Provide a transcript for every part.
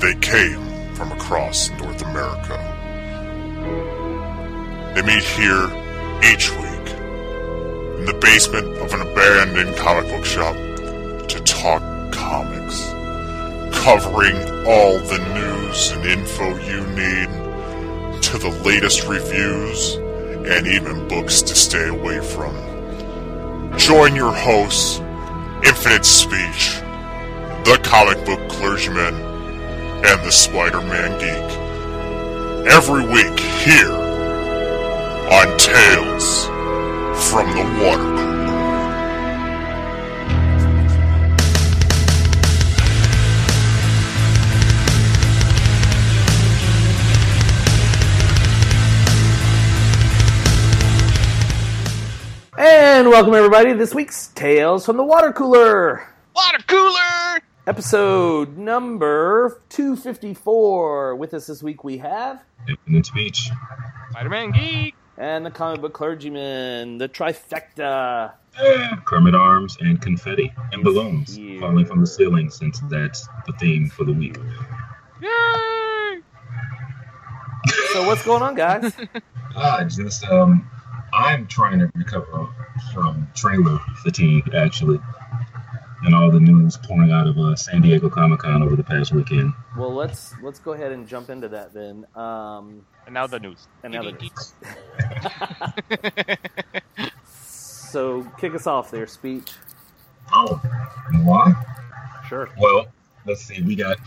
They came from across North America. They meet here each week in the basement of an abandoned comic book shop to talk comics, covering all the news and info you need to the latest reviews and even books to stay away from. Join your hosts, Infinite Speech, the comic book clergyman, and the Spider Man geek. Every week here on Tales from the Water Cooler. And welcome everybody to this week's Tales from the Water Cooler. Water cooler! Episode number 254. With us this week we have Infinite speech. Spider-Man Geek! and the comic book clergyman, the trifecta. Kermit arms and confetti and balloons Yeah. falling from the ceiling since that's the theme for the week. Yay! So what's going on, guys? Ah, just um, I'm trying to recover from trailer fatigue actually, and all the news pouring out of uh, San Diego Comic Con over the past weekend. well, let's let's go ahead and jump into that then. Um, And now the news. And now the news. so kick us off there, speech. Oh, why? Sure. Well, let's see. We got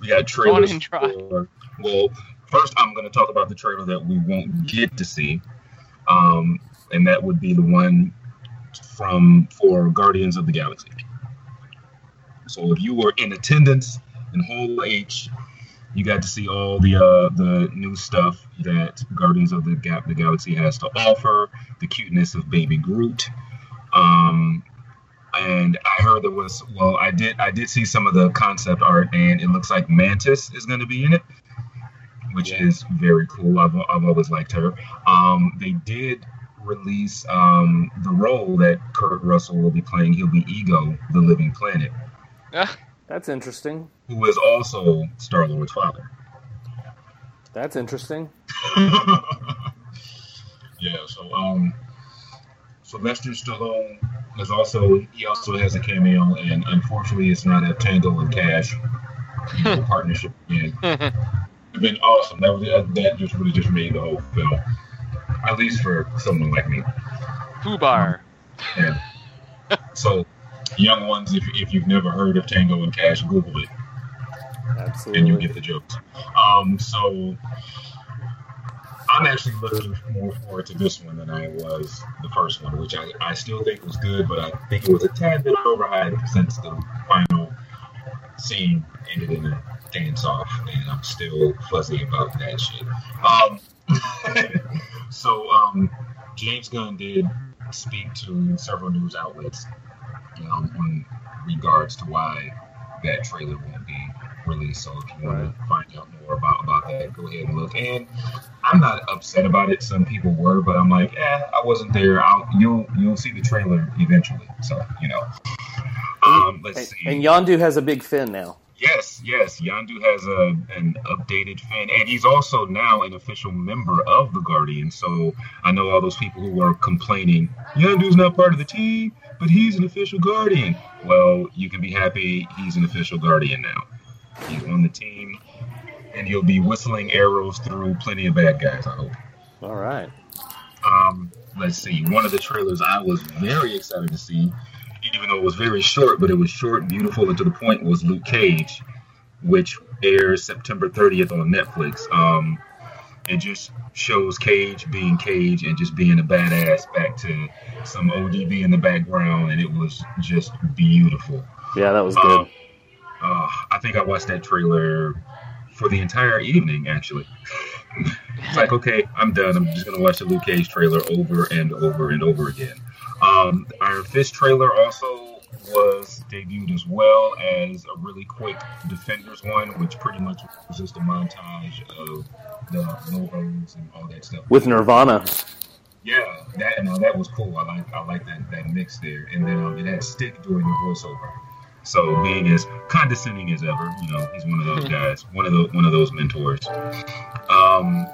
we got on trailers and try. for. Well, first I'm going to talk about the trailer that we won't get to see, um, and that would be the one from for Guardians of the Galaxy. So if you were in attendance in Hall H, you got to see all the uh, the new stuff that Guardians of the, Gap the Galaxy has to offer. The cuteness of Baby Groot. Um, and I heard there was well, I did I did see some of the concept art, and it looks like Mantis is going to be in it, which is very cool. I've, I've always liked her. Um, they did release um, the role that Kurt Russell will be playing. He'll be Ego, the Living Planet, That's interesting. who is also Star Lord's father. That's interesting. yeah. So um, Sylvester Stallone is also he also has a cameo, and unfortunately, it's not a Tango and Cash you know, partnership again. It's been awesome. That was that just really just made the whole film, at least for someone like me. Fubar. And so, young ones, if, if you've never heard of Tango and Cash, Google it Absolutely. and you get the jokes. Um, so I'm actually looking more forward to this one than I was the first one, which I, I still think was good, but I think it was a tad bit overhyped since the final scene ended in a dance off, and I'm still fuzzy about that shit. Um, so um, James Gunn did speak to several news outlets um, in regards to why that trailer won't be released. So if you want to find out more about, about that, go ahead and look. And I'm not upset about it. Some people were, but I'm like, eh, I wasn't there. I'll, you'll you'll see the trailer eventually. So you know. Um, let's And, see. and Yondu has a big fin now. Yes, yes. Yondu has a an updated fan, and he's also now an official member of the Guardian. So I know all those people who were complaining, Yondu's not part of the team, but he's an official Guardian. Well, you can be happy he's an official Guardian now. He's on the team, and he'll be whistling arrows through plenty of bad guys. I hope. All right. Um, let's see. One of the trailers I was very excited to see, even though it was very short, but it was short, beautiful, and to the point, was Luke Cage, which airs September 30th on Netflix. Um, it just shows Cage being Cage and just being a badass back to some ODB in the background, and it was just beautiful. Yeah, that was good. Um, uh, I think I watched that trailer for the entire evening, actually. it's like, okay, I'm done. I'm just gonna watch the Luke Cage trailer over and over and over again. Um, the Iron Fist trailer also was debuted as well as a really quick Defenders one, which pretty much was just a montage of the logos and all that stuff. With Nirvana. Yeah, that no, that was cool. I like I like that that mix there, and then um, it had Stick doing the voiceover. So being as condescending as ever, you know, he's one of those guys, one of the one of those mentors. Um,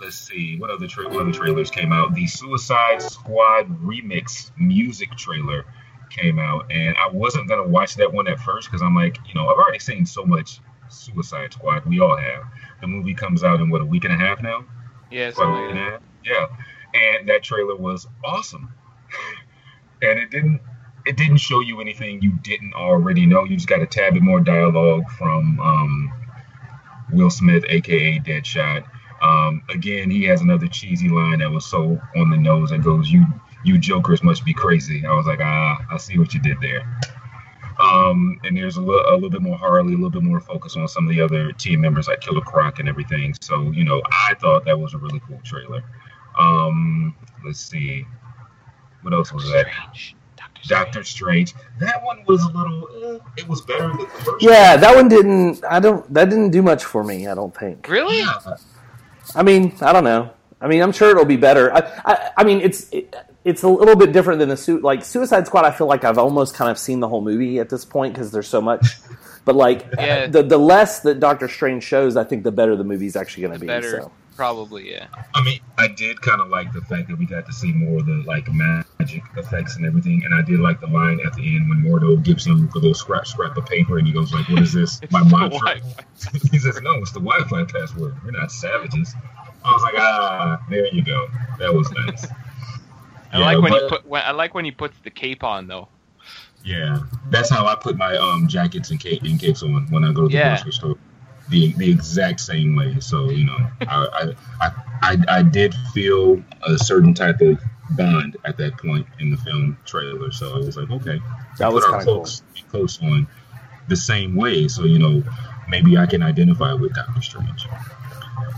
let's see what other tra- what other trailers came out. The Suicide Squad remix music trailer came out, and I wasn't gonna watch that one at first because I'm like, you know, I've already seen so much Suicide Squad. We all have. The movie comes out in what a week and a half now. Yeah, About a something like and a that. Yeah, and that trailer was awesome. and it didn't it didn't show you anything you didn't already know. You just got a tad bit more dialogue from um, Will Smith, aka Deadshot. Um, again, he has another cheesy line that was so on the nose that goes, "You you jokers must be crazy." I was like, ah, I see what you did there. Um, and there's a little, a little bit more Harley, a little bit more focus on some of the other team members like Killer Croc and everything. So, you know, I thought that was a really cool trailer. Um, let's see, what else was that? Strange. Doctor Doctor Strange. That one was a little. Eh, it was better than the first. Yeah, that one didn't. I don't. That didn't do much for me. I don't think. Really? Yeah. I mean, I don't know. I mean, I'm sure it'll be better. I, I, I mean, it's it, it's a little bit different than the suit. Like Suicide Squad, I feel like I've almost kind of seen the whole movie at this point because there's so much. But like Yeah. the the less that Doctor Strange shows, I think the better the movie's actually going to be. Better, So. Probably. Yeah. I mean, I did kind of like the fact that we got to see more of the like magic effects and everything, and I did like the line at the end when Mordo gives him a little scrap scrap of paper, and he goes like, "What is this? My mantra." He says, "No, it's the Wi-Fi password. We're not savages." I was like, "Ah, there you go. That was nice." I Yeah, like when he put. When, I like when he puts the cape on though. Yeah, that's how I put my um jackets and cape and capes on when I go to the Yeah. grocery store. The, the exact same way. So you know, I, I I I did feel a certain type of bond at that point in the film trailer. So I was like, okay, That was our kinda cool. cloaks on the same way. So you know, maybe I can identify with Doctor Strange.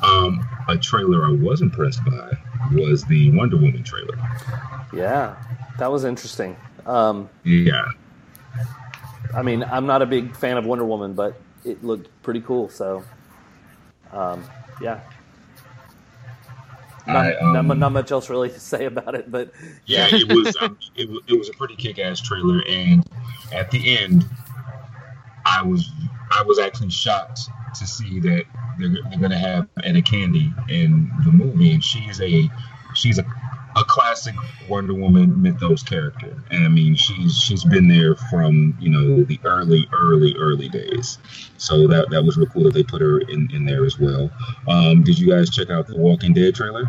Um, a trailer I was impressed by was the Wonder Woman trailer. Yeah, that was interesting. Um, Yeah, I mean, I'm not a big fan of Wonder Woman, but it looked pretty cool. So, um, yeah, not, I, um, not, not much else really to say about it. But yeah, it was um, it, it was a pretty kick-ass trailer, and at the end, I was I was actually shocked to see that they're, they're going to have Etta Candy in the movie, and she's a she's a a classic Wonder Woman mythos character, and I mean she's she's been there from you know the early early early days, so that that was real cool that they put her in in there as well. Um, did you guys check out the Walking Dead trailer?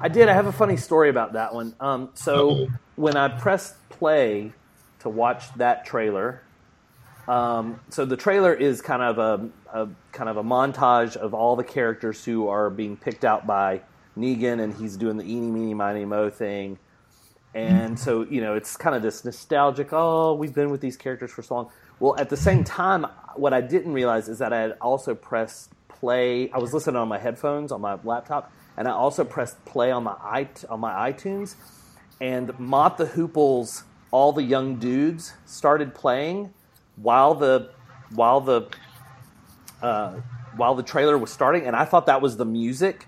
I did. I have a funny story about that one. Um, so Uh-oh. when I pressed play to watch that trailer, um, so the trailer is kind of a, a kind of a montage of all the characters who are being picked out by Negan, and he's doing the eeny meeny miny mo thing. And so you know, it's kind of this nostalgic. Oh, we've been with these characters for so long. Well, at the same time, what I didn't realize is that I had also pressed play. I was listening on my headphones on my laptop, and I also pressed play on my i on my iTunes. And Mott the Hoople's "All the Young Dudes" started playing while the while the uh, while the trailer was starting, and I thought that was the music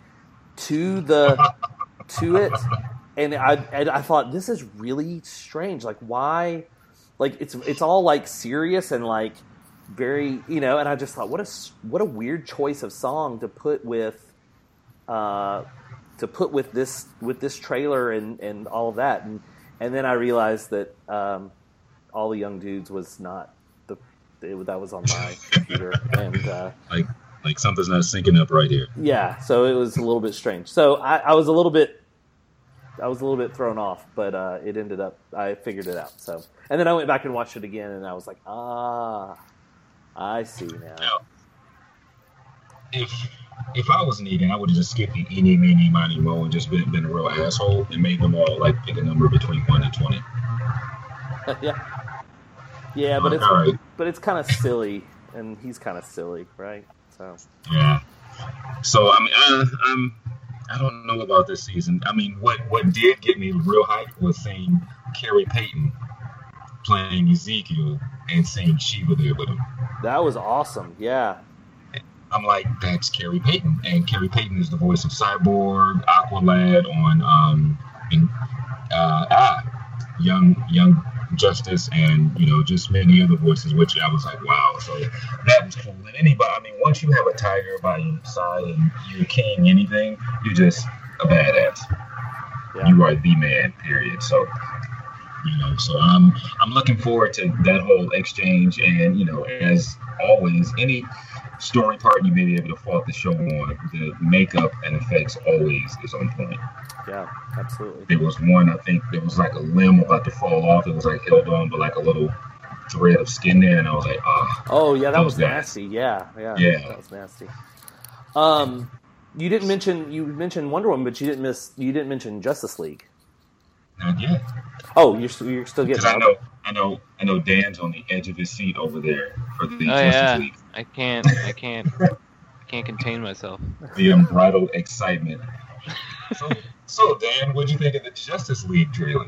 to the to it, and I and I thought this is really strange. Like why? Like it's it's all like serious and like very you know, and I just thought what a what a weird choice of song to put with uh, to put with this with this trailer and and all of that, and and then I realized that um, all the young dudes was not the it, that was on my computer and. Uh, Like like something's not syncing up right here. yeah, so it was a little bit strange. So I, I was a little bit, I was a little bit thrown off, but uh, it ended up I figured it out. So and then I went back and watched it again, and I was like, ah, I see now. Now, if if I was Negan, I would have just skipped the any, meeny, miny, mo, and just been, been a real asshole and made them all like pick a number between one and twenty. yeah, yeah, but it's right. but it's kind of silly, and he's kind of silly, right? So Yeah. So I mean, I, I'm I don't know about this season. I mean, what what did get me real hyped was seeing Khary Payton playing Ezekiel and seeing Shiva there with him. that was awesome. Yeah, I'm like, that's Khary Payton, and Khary Payton is the voice of Cyborg, Aqualad on um, in, uh, ah, young young Justice and you know just many other voices, which I was like, wow. So that was cool. And anybody, I mean, once you have a tiger by your side and you're king anything, you're just a badass. Yeah. You are the man. Period. So you know, so I'm I'm looking forward to that whole exchange. And you know, as always, any story part you may be able to fault the show on, the makeup and effects always is on point. Yeah, absolutely. There was one, I think there was like a limb about to fall off. It was like held on by like a little thread of skin there, and I was like, ah, Oh yeah, that Those was guys. nasty. Yeah, yeah, Yeah. that was nasty. Um, you didn't mention you mentioned Wonder Woman, but you didn't miss you didn't mention Justice League. not yet. Oh, you're st- you're still getting. Because I know, I know, I know Dan's on the edge of his seat over there for the Oh Justice yeah, League. I can't, I can't, I can't contain myself. The unbridled excitement. So, so Dan, what'd you think of the Justice League trailer?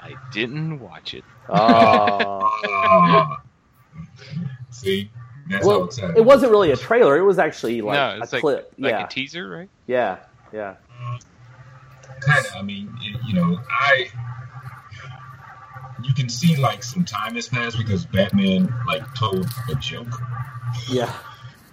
I didn't watch it. Oh. Ah. See, that's how well, excited. it wasn't really a trailer. It was actually like no, it's a like clip. like yeah, a teaser, right? yeah, yeah. kind of. I mean, you know, I. You can see like some time has passed because Batman like told a joke. Yeah.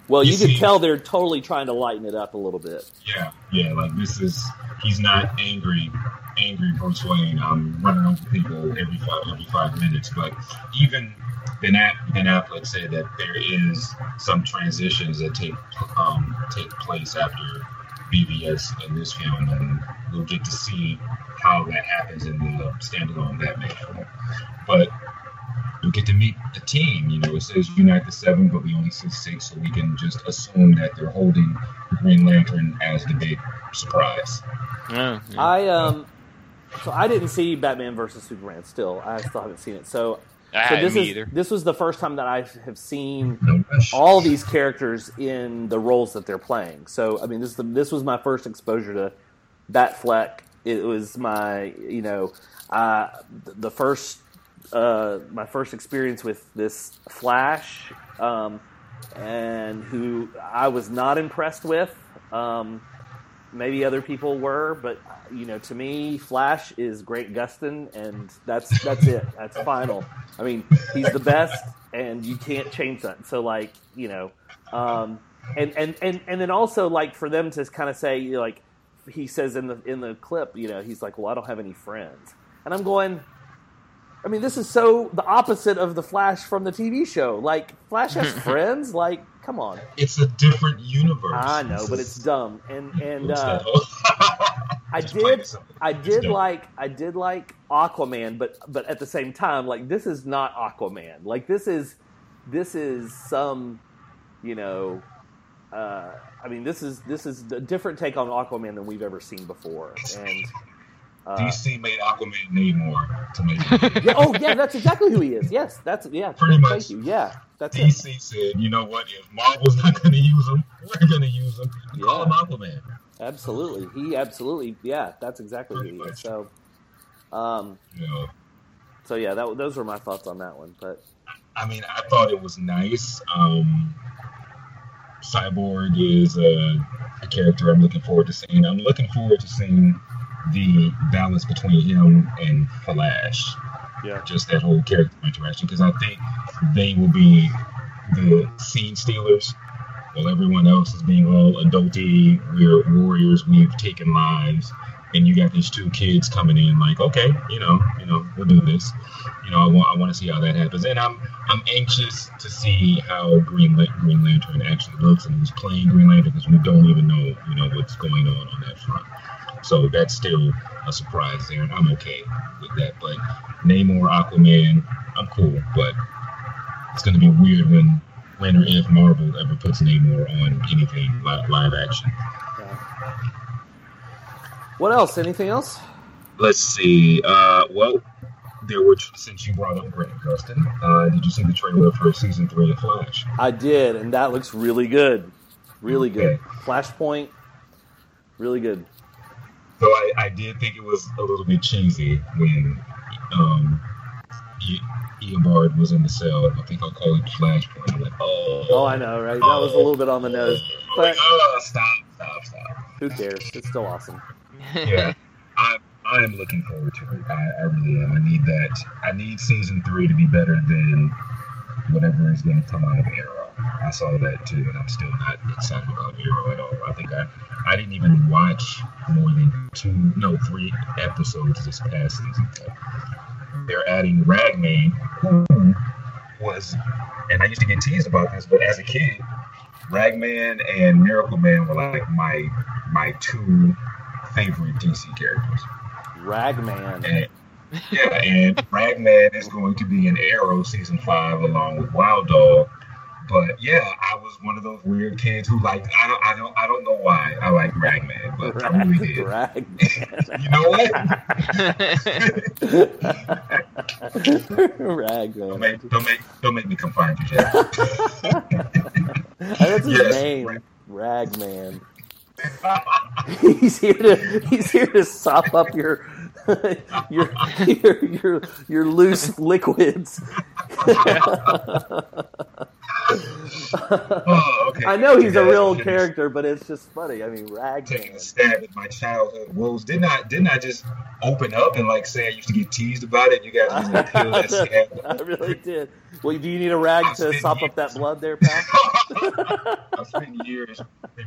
Well, You you, can tell they're totally trying to lighten it up a little bit. Yeah, yeah. Like this is he's not angry, angry Bruce Wayne. I'm running over people every five every five minutes. But even Ben App, Ben Affleck said that there is some transitions that take um, take place after BVS in this film, and we'll get to see how that happens in the standalone Batman film. But we get to meet the team. You know, it says unite the seven, but we only see six, so we can just assume that they're holding Green Lantern as the big surprise. Yeah, yeah. I um, so I didn't see Batman versus Superman. Still, I still haven't seen it. So, Ah, so this me is either. this was the first time that I have seen all these characters in the roles that they're playing. So, I mean, this is the, this was my first exposure to Batfleck. It was my, you know, uh, the first, uh, my first experience with this Flash, um, and who I was not impressed with. Um, maybe other people were, but you know, to me, Flash is Grant Gustin, and that's that's it. That's final. I mean, he's the best, and you can't change that. So, like, you know, um, and and and and then also like for them to kind of say, you know, like he says in the in the clip, you know, he's like, "Well, I don't have any friends," and I'm going. I mean, this is so the opposite of the Flash from the TV show. Like, Flash has friends. Like, come on. It's a different universe. I know, This but is- it's dumb. And and uh, I did. I did like I did like Aquaman, but but at the same time, like this is not Aquaman. Like this is this is some you know uh, I mean this is this is a different take on Aquaman than we've ever seen before. And uh, DC made Aquaman Namor to make yeah, oh yeah, that's exactly who he is. Yes, that's yeah. Pretty much. Thank you. Yeah, that's it. DC said, you know what? If Marvel's not going to use him, we're going to use him. Call him Yeah. Aquaman. Absolutely, he absolutely yeah. That's exactly who Pretty he is. So, um, know, so yeah, that those were my thoughts on that one. But I mean, I thought it was nice. Um, Cyborg is a, a character I'm looking forward to seeing. I'm looking forward to seeing the balance between him and Flash. yeah, Just that whole character interaction, because I think they will be the scene stealers. While everyone else is being all adulty, we're warriors, we've taken lives, and you got these two kids coming in like, okay, you know, you know, we'll do this. You know, I want, I want to see how that happens, and I'm, I'm anxious to see how Green Green Lantern actually looks and who's playing Green Lantern because we don't even know, you know, what's going on on that front. So that's still a surprise there, and I'm okay with that. But Namor, Aquaman, I'm cool, but it's going to be weird when, when or if Marvel ever puts Namor on anything live, live action. What else? Anything else? Let's see. Uh, well, there were since you brought up Grant Gustin, uh, did you see the trailer for season three of Flash? I did, and that looks really good. Really good. Okay. Flashpoint, really good. So I, I did think it was a little bit cheesy when um, I- Eobard was in the cell. I think I'll call it Flashpoint. I'm like, oh, Oh, I know, right? That was a little bit on the nose, I'm like, but oh, stop, stop, stop. who cares? It's still awesome. Yeah, I, I'm looking forward to it. I, I really am. I need that. I need season three to be better than whatever is going to come out of Arrow. I saw that too, and I'm still not excited about Arrow at all. I think I, I didn't even watch more than two, no, three episodes this past season. They're adding Ragman, who was, and I used to get teased about this, but as a kid, Ragman and Miracle Man were like my my two favorite DC characters. Ragman. And, yeah, and Ragman is going to be in Arrow season five along with Wild Dog. But yeah, I was one of those weird kids who like I don't I don't I don't know why I like Ragman, but I really did. Ragman. You know what? don't Ragman. make don't make don't make me come find you, Jack. That's his Yes. name. Ragman. he's here to he's here to sop up your your your your, your loose liquids. oh, okay. I know he's a real character, but it's just funny. I mean, Taking a Ragman. stab at my childhood woes. Didn't I? Didn't I just open up and like say I used to get teased about it? You guys just peel that scab. I really did. Well, do you need a rag to sop up that blood there, pal? I've spent years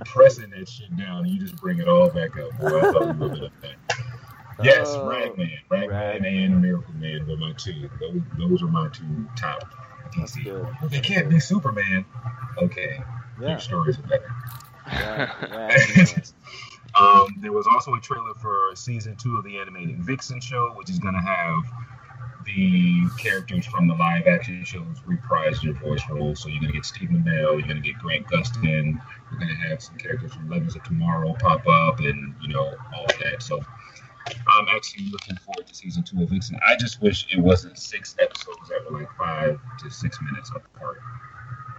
pressing that shit down, and you just bring it all back up. Boy, I thought we were gonna Yes, Oh, Ragman, Ragman, Ragman. and Miracle Man were my two. Those, those are my two top That's DC. good. Can't be Superman. Okay, Yeah. your stories are better. Rag- Ragman. um, there was also a trailer for season two of the animated Vixen show, which is going to have the characters from the live action shows reprise their voice roles. So you're going to get Stephen Amell, you're going to get Grant Gustin, you're going to have some characters from Legends of Tomorrow pop up, and you know all of that. So I'm actually looking forward to season two of Vixen. I just wish it wasn't six episodes that were like five to six minutes apart.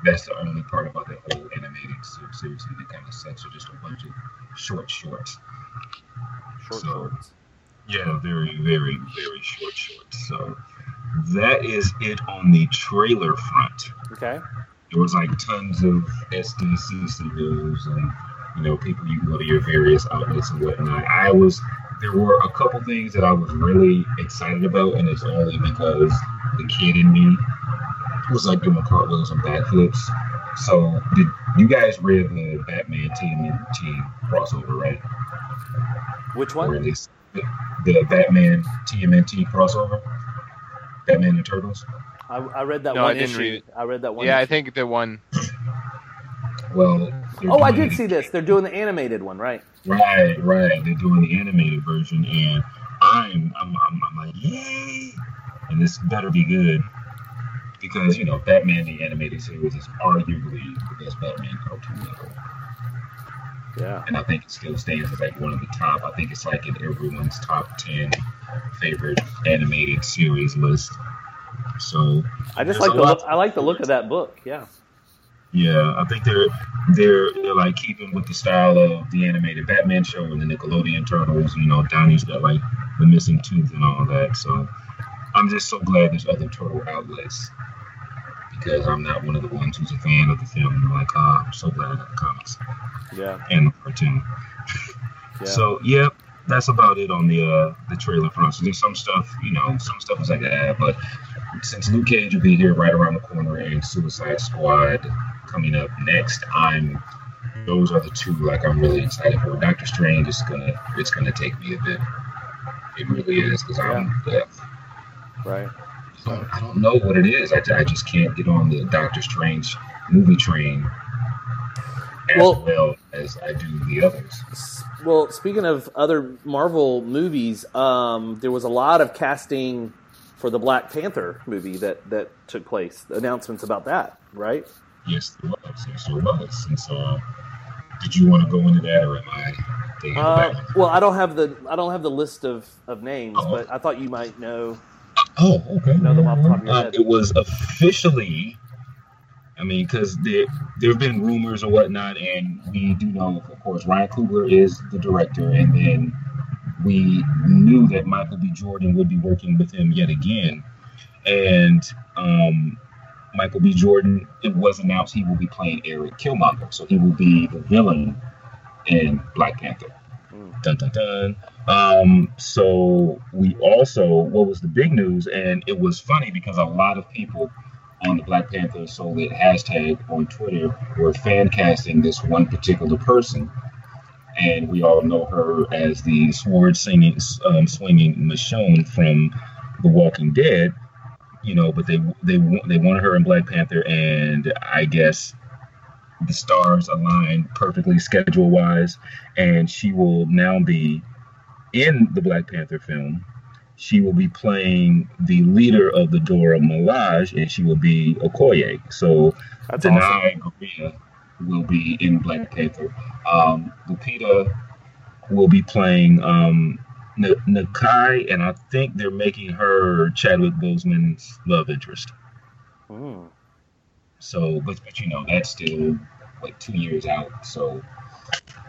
That's the only part about that whole animated se- series that kind of sucks. Are just a bunch of short shorts. Short So- shorts. Yeah, very, very, very short shorts. So that is it on the trailer front. Okay. There was like tons of SDCC news and you know people you can go to your various outlets and whatnot. I was there were a couple things that I was really excited about, and it's only because the kid in me was like doing cartwheels and backflips. So did you guys read the Batman TMNT crossover, right? Which Or at one? least the, the Batman TMNT crossover, Batman and Turtles. I, I read that No, I one didn't issue. read it. I read that one. yeah, I think the one. Well, they're Oh, I did see this. They're doing the animated one, right? Right, right. They're doing the animated version, and I'm, I'm, I'm, I'm like, yay! And this better be good because you know, Batman the animated series is arguably the best Batman cartoon ever, Yeah. and I think it still stands as like one of the top. I think it's like in everyone's top ten favorite animated series list. So I just like the look, I like the look of that book. Yeah. Yeah, I think they're they're they're like keeping with the style of the animated Batman show and the Nickelodeon Turtles. You know, Donnie's got like the missing tooth and all that. So I'm just so glad there's other turtle outlets because I'm not one of the ones who's a fan of the film. Like, ah, I'm so glad I got the comics Yeah. and the cartoon. Yeah. So yep, that's about it on the uh the trailer front. So there's some stuff, you know, some stuff is like that, but since Luke Cage will be here right around the corner and Suicide Squad coming up next, I'm those are the two like I'm really excited for. Doctor Strange is gonna it's gonna take me a bit. It really is because I'm uh, right. I don't- I don't know what it is. I, I just can't get on the Doctor Strange movie train as Well- well as I do the others. Well, speaking of other Marvel movies, um, there was a lot of casting for the Black Panther movie that that took place. Announcements about that, right? Yes, there was. Yes, there was. And so, did you want to go into that, or am I Uh, well, I don't have the I don't have the list of, of names, Oh. but I thought you might know. Oh, okay. know them off the top of your Uh, it was officially. I mean, because there there have been rumors or whatnot, and we do know, of course, Ryan Coogler is the director, and then we knew that Michael B. Jordan would be working with him yet again, and um, Michael B. Jordan, it was announced he will be playing Eric Killmonger, so he will be the villain in Black Panther. Mm. Dun dun dun. Um, so we also, what was the big news? And it was funny because a lot of people on the Black Panther Solid hashtag on Twitter were fan casting this one particular person. And we all know her as the sword singing, um, swinging Michonne from The Walking Dead. You know, but they they they wanted her in Black Panther, and I guess the stars aligned perfectly schedule wise, and she will now be in the Black Panther film. She will be playing the leader of the Dora Milaje, and she will be Okoye. So That's awesome. Danai Gurira will be in Black Panther. Um, Lupita will be playing um, N- Nakia, and I think they're making her Chadwick Boseman's love interest. Mm. So, but, but you know, that's still like two years out. So,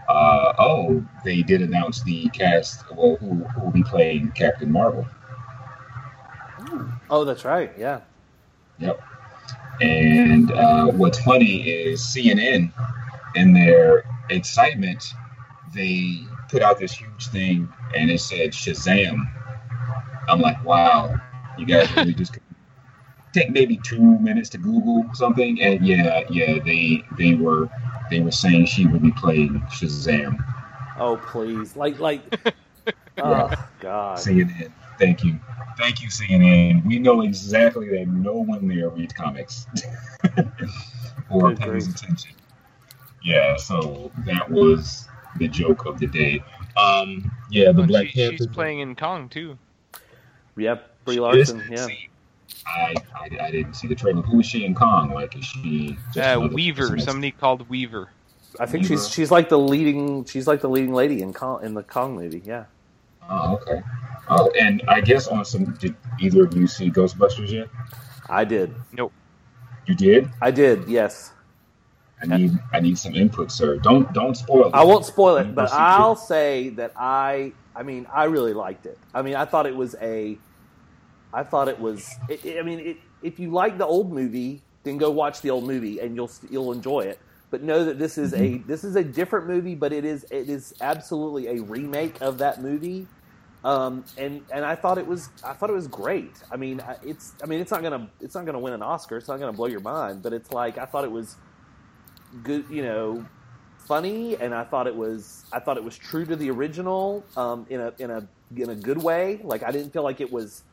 uh, oh, they did announce the cast. Well, who, who will be playing Captain Marvel? Oh, that's right. Yeah. Yep. And uh, what's funny is CNN, in their excitement, they put out this huge thing and it said Shazam. I'm like, wow, you guys really just take maybe two minutes to Google something, and yeah, yeah, they they were they were saying she would be playing Shazam. Oh, please. Like, like. oh, God. CNN, thank you, thank you, CNN. We know exactly that no one there reads comics or Good pays grief. attention. Yeah, so that was the joke of the day. Um, yeah, the Oh, Black she- Panther. she's playing in Kong too. Yep. Brie Larson. Yeah. see, I, I, I didn't see the trailer. Who is she in Kong? Like, is she just Uh, Weaver, person? somebody called Weaver. I think Weaver. she's she's like the leading she's like the leading lady in Kong, in the Kong movie. Yeah. Oh, okay. Oh, and I guess on some. Did either of you see Ghostbusters yet? I did. Nope. You did. I did. Yes. I need I need some input, sir. Don't don't spoil it. I won't spoil it, but I'll say that I I mean I really liked it. I mean I thought it was a I thought it was it, it- I mean it, if you like the old movie, then go watch the old movie and you'll you'll enjoy it. But know that this is a mm-hmm. this is a different movie, but it is it is absolutely a remake of that movie. Um, and and I thought it was I thought it was great. I mean it's I mean it's not gonna it's not gonna win an Oscar. It's not gonna blow your mind, but it's like I thought it was good. You know, funny, and I thought it was I thought it was true to the original um, in a in a in a good way. Like I didn't feel like it was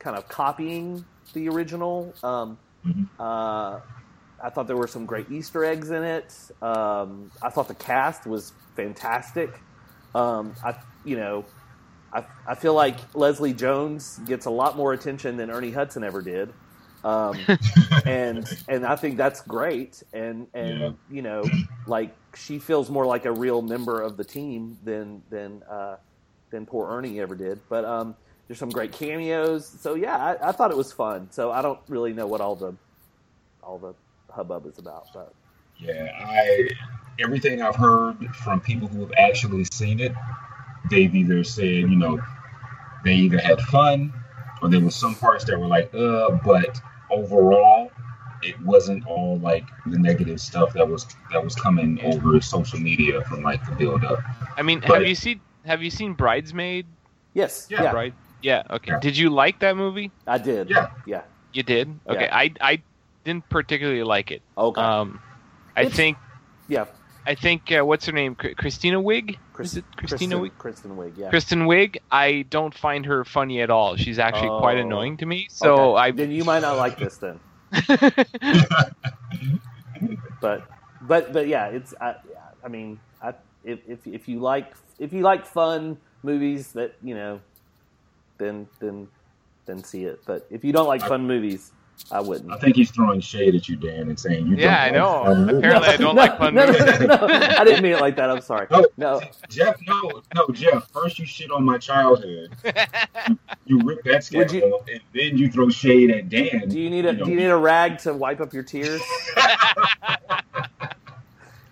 kind of copying the original. Um, Mhm. uh, I thought there were some great Easter eggs in it. Um, I thought the cast was fantastic. Um, I you know. I, I feel like Leslie Jones gets a lot more attention than Ernie Hudson ever did, um, and and I think that's great. And and Yeah. you know, like she feels more like a real member of the team than than uh, than poor Ernie ever did. But um, there's some great cameos. So yeah, I, I thought it was fun. So I don't really know what all the all the hubbub is about, but Yeah, I everything I've heard from people who have actually seen it, they've either said, you know, they either had fun or there was some parts that were like, uh, but overall it wasn't all like the negative stuff that was that was coming over social media from like the build up. I mean, But- have you seen have you seen Bridesmaid? yes, Yeah, yeah, Bride? Yeah. Okay. Yeah. Did you like that movie? I did. Yeah. yeah. You did. Okay. Yeah. I I didn't particularly like it. Okay, Um, I It's- think yeah. I think uh, what's her name? Christina Wiig. Chris- Is it Christina Kristen, Wiig? Kristen Wiig, yeah. Kristen Wiig. I don't find her funny at all. She's actually quite Oh. annoying to me. So Okay. I then you might not like this then. but but but yeah, it's I, I mean, I, if, if if you like if you like fun movies that you know, then then then see it. But if you don't like fun movies, I wouldn't. I think he's throwing shade at you, Dan, and saying you. Yeah, I don't know. like fun movies. Apparently I don't no, like fun no, movies. No, no, I didn't mean it like that. I'm sorry. No. No, Jeff, no, no, Jeff. First you shit on my childhood. you, you rip that scab Would you- off, and then you throw shade at Dan. do you need a know. do you need a rag to wipe up your tears?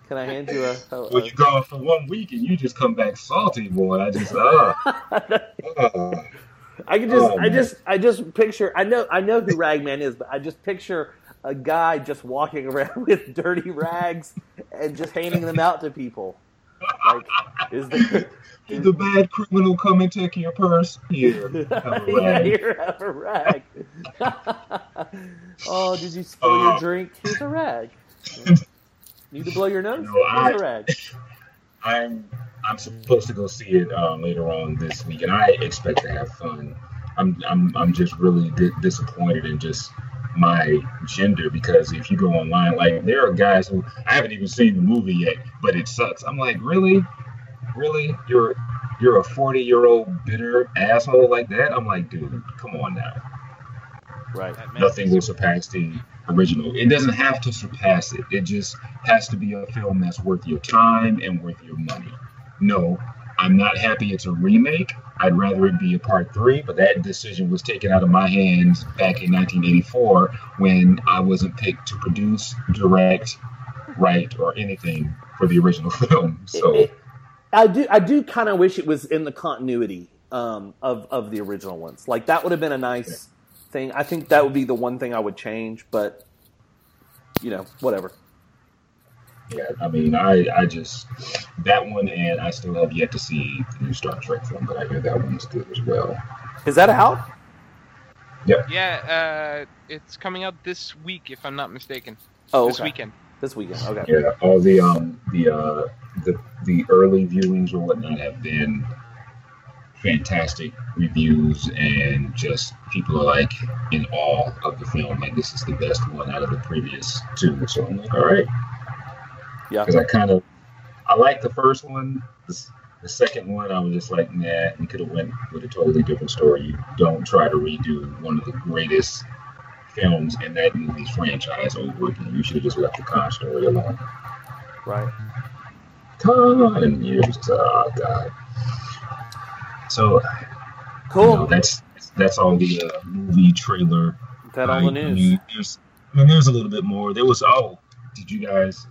Can I hand you a? a, Well, you gone for one week and you just come back salty, boy. I just, uh, uh. I can just, Oh, I just, I just picture. I know, I know who Ragman is, but I just picture a guy just walking around with dirty rags and just handing them out to people. Like, is the Did the bad criminal come and take your purse? Here, have a yeah, here, have a rag. oh, did you spill Uh, your drink? Here's a rag. Need to blow your nose? No, Here's a rag. I'm I'm supposed to go see it um, later on this week, and I expect to have fun. I'm I'm I'm just really di- disappointed in just my gender because if you go online, like there are guys who I haven't even seen the movie yet, but it sucks. I'm like, really, really, you're you're a 40 year old bitter asshole like that? I'm like, dude, come on now. Right. Nothing will surpass the original. It doesn't have to surpass it. It just has to be a film that's worth your time and worth your money. No, I'm not happy it's a remake. I'd rather it be a part three, but that decision was taken out of my hands back in 1984 when I wasn't picked to produce, direct, write, or anything for the original film. So, I do. I do kind of wish it was in the continuity um, of of the original ones. Like that would have been a nice thing. I think that would be the one thing I would change. But you know, whatever. Yeah, I mean, I, I just, that one, and I still have yet to see the new Star Trek film, but I hear that one's good as well. Is that out? Yeah, Yeah, uh, it's coming out this week, if I'm not mistaken. Oh, This okay. weekend. This weekend. Okay. Yeah, all the um the uh the the early viewings or whatnot have been fantastic reviews and just people are like in awe of the film like this is the best one out of the previous two so i'm like all right Yeah. because i kind of i like the first one the, the second one i was just like nah we could have went with a totally different story you don't try to redo one of the greatest films in that movie's franchise over again you should have just left the Khan story alone Right. Khan and you're just oh god so Cool. you know, that's that's all the uh, movie trailer that all the I news. mean, there's, I mean, there's a little bit more. There was oh, did you guys?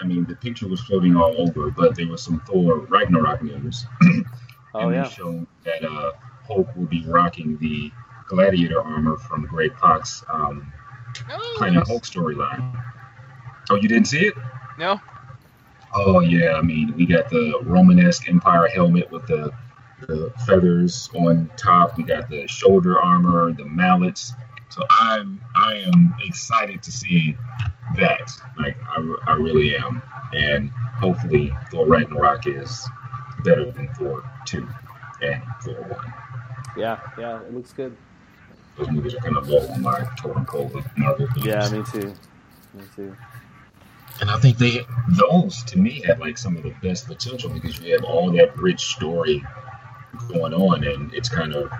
I mean, the picture was floating all over, but there was some Thor Ragnarok news, oh and yeah. they showed that uh, Hulk will be rocking the Gladiator armor from Greg Pak's um, Oh, Planet nice. Hulk storyline. Oh, you didn't see it? No. Oh yeah, I mean, we got the Romanesque Empire helmet with the the feathers on top. We got the shoulder armor, the mallets. So I'm I am excited to see that. Like I, I really am, and hopefully Thor Ragnarok is better than Thor two and Thor one. Yeah. Yeah. It looks good. Those movies are kind of low on my totem pole of Marvel. films. Yeah. Me too. Me too. And I think they those to me have like some of the best potential because you have all that rich story going on and it's kind of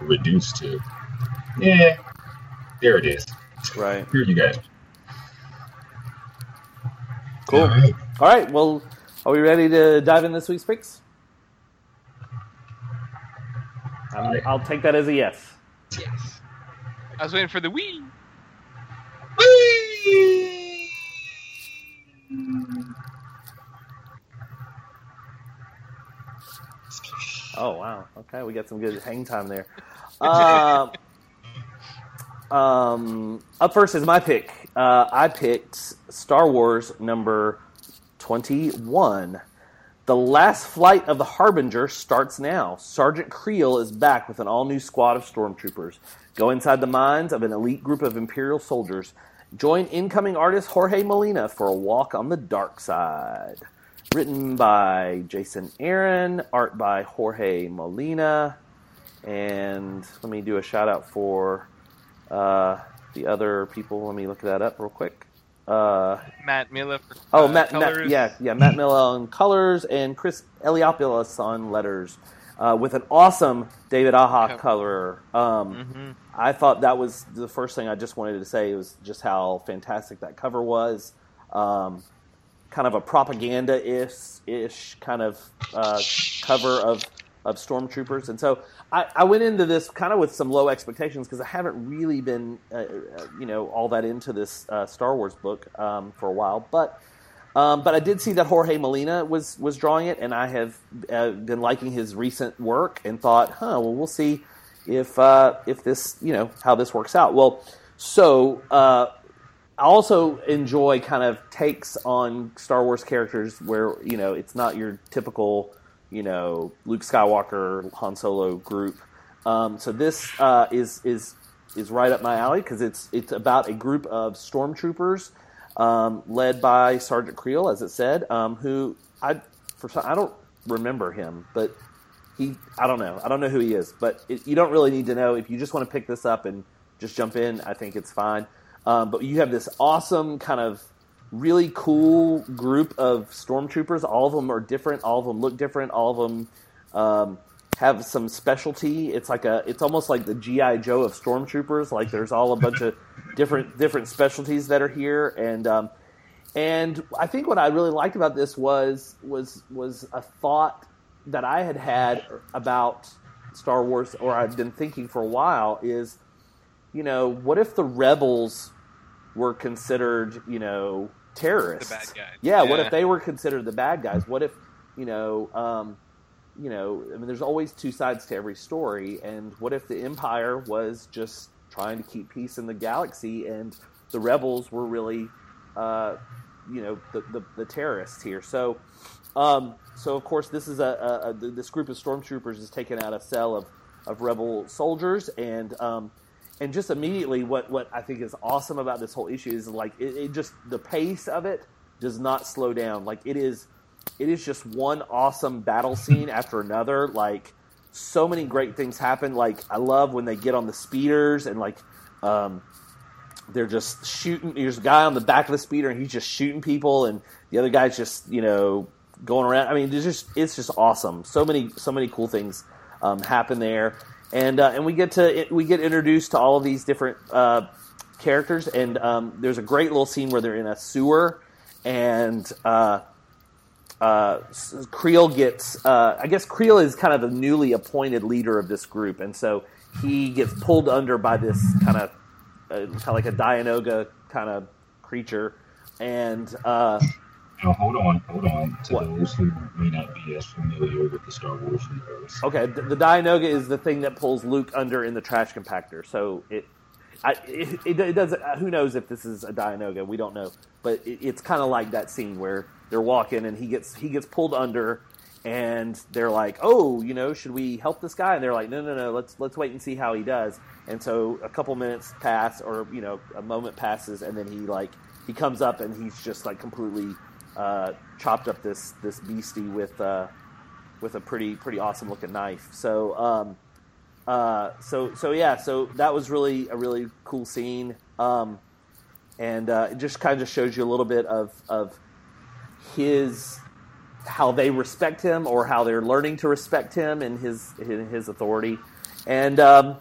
reduced to yeah, there it is. Right. Here you guys. Cool. All right. All right. Well, are we ready to dive in this week's picks? I'm, I'll take that as a yes. Yes. I was waiting for the Wii. Oh wow. Okay, we got some good hang time there. Um, um, up first is my pick. Uh, I picked Star Wars number twenty-one. The last flight of the Harbinger starts now. Sergeant Creel is back with an all-new squad of stormtroopers. Go inside the minds of an elite group of Imperial soldiers. Join incoming artist Jorge Molina for a walk on the dark side. Written by Jason Aaron, art by Jorge Molina, and let me do a shout out for uh, the other people. Let me look that up real quick. Uh, Matt Miller. for, oh, uh, Matt, Matt, yeah, yeah, Matt Miller on colors and Chris Eliopoulos on letters, uh, with an awesome David Aja Yep. color. Um, Mhm. I thought that was the first thing I just wanted to say was just how fantastic that cover was. Um, kind of a propaganda ish ish kind of uh, cover of of stormtroopers, and so I, I went into this kind of with some low expectations because I haven't really been uh, uh, you know all that into this uh, Star Wars book um, for a while, but. Um, but I did see that Jorge Molina was was drawing it, and I have uh, been liking his recent work, and thought, huh, well, we'll see if uh, if this you know how this works out. Well, so uh, I also enjoy kind of takes on Star Wars characters where you know it's not your typical you know Luke Skywalker Han Solo group. Um, so this uh, is is is right up my alley because it's it's about a group of stormtroopers um, led by Sergeant Creel, as it said, um, who I for some, I don't remember him, but he I don't know I don't know who he is, but it, you don't really need to know if you just want to pick this up and just jump in. I think it's fine. Um, but you have this awesome kind of really cool group of stormtroopers. All of them are different. All of them look different. All of them um, have some specialty. It's like a. It's almost like the GI Joe of stormtroopers. Like there's all a bunch of different different specialties that are here, and um, and I think what I really liked about this was was was a thought that I had had about Star Wars, or I've been thinking for a while, is you know, what if the rebels were considered, you know, terrorists? The bad guys. Yeah, what if they were considered the bad guys? What if, you know, um, you know, I mean, there's always two sides to every story, and what if the Empire was just trying to keep peace in the galaxy, and the rebels were really, uh, you know, the, the, the terrorists here? So, um, so of course, this is a, a, a this group of stormtroopers is taken out a cell of, of rebel soldiers, and um, and just immediately, what what I think is awesome about this whole issue is like it, it just the pace of it does not slow down. Like it is, it is just one awesome battle scene after another. Like so many great things happen. Like I love when they get on the speeders and like. Um, they're just shooting. There's a guy on the back of the speeder, and he's just shooting people, and the other guy's just you know going around. I mean, it's just it's just awesome. So many so many cool things um, happen there, and uh, and we get to we get introduced to all of these different uh, characters, and um, there's a great little scene where they're in a sewer, and. Uh, uh, Kreel gets, uh, I guess Kreel is kind of the newly appointed leader of this group, and so he gets pulled under by this kind of, uh, kind of like a Dianoga kind of creature, and Now, hold on, hold on. To What? those who may not be as familiar with the Star Wars universe, okay, the, the Dianoga is the thing that pulls Luke under in the trash compactor. So it, I, it, it, it does. Uh, who knows if this is a Dianoga? We don't know, but it, it's kind of like that scene where they're walking and he gets he gets pulled under, and they're like, "Oh, you know, should we help this guy?" And they're like, "No, no, no. Let's let's wait and see how he does." And so a couple minutes pass, or you know, a moment passes, and then he like he comes up and he's just like completely uh, chopped up this this beastie with uh, with a pretty pretty awesome looking knife. So um, uh, so so yeah, so that was really a really cool scene, um, and uh, it just kind of shows you a little bit of of his how they respect him or how they're learning to respect him and his his, his authority, and um,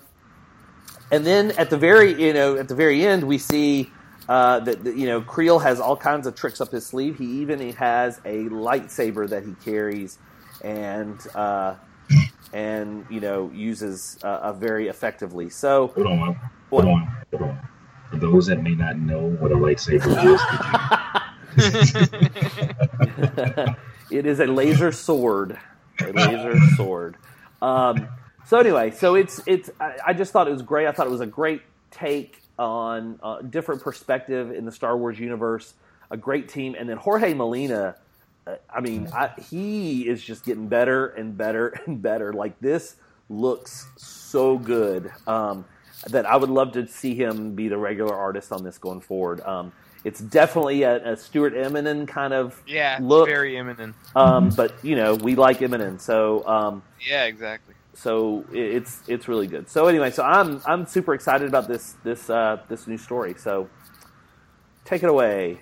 and then at the very you know at the very end we see. Uh, that, that you know, Kreel has all kinds of tricks up his sleeve. He even has a lightsaber that he carries, and uh, and you know uses uh, very effectively. So hold on, hold on, hold on. For those that may not know what a lightsaber is, it is a laser sword, a laser sword. Um, so anyway, so it's it's. I, I just thought it was great. I thought it was a great take on a different perspective in the Star Wars universe. A great team, and then Jorge Molina. uh, I mean, I, he is just getting better and better and better. Like this looks so good um, that I would love to see him be the regular artist on this going forward. Um, it's definitely a, a Stuart Immonen kind of Yeah, look, very Immonen. um, but you know we like Eminem, so um, Yeah, exactly. So it's it's really good. So anyway, so I'm I'm super excited about this this uh, this new story. So take it away.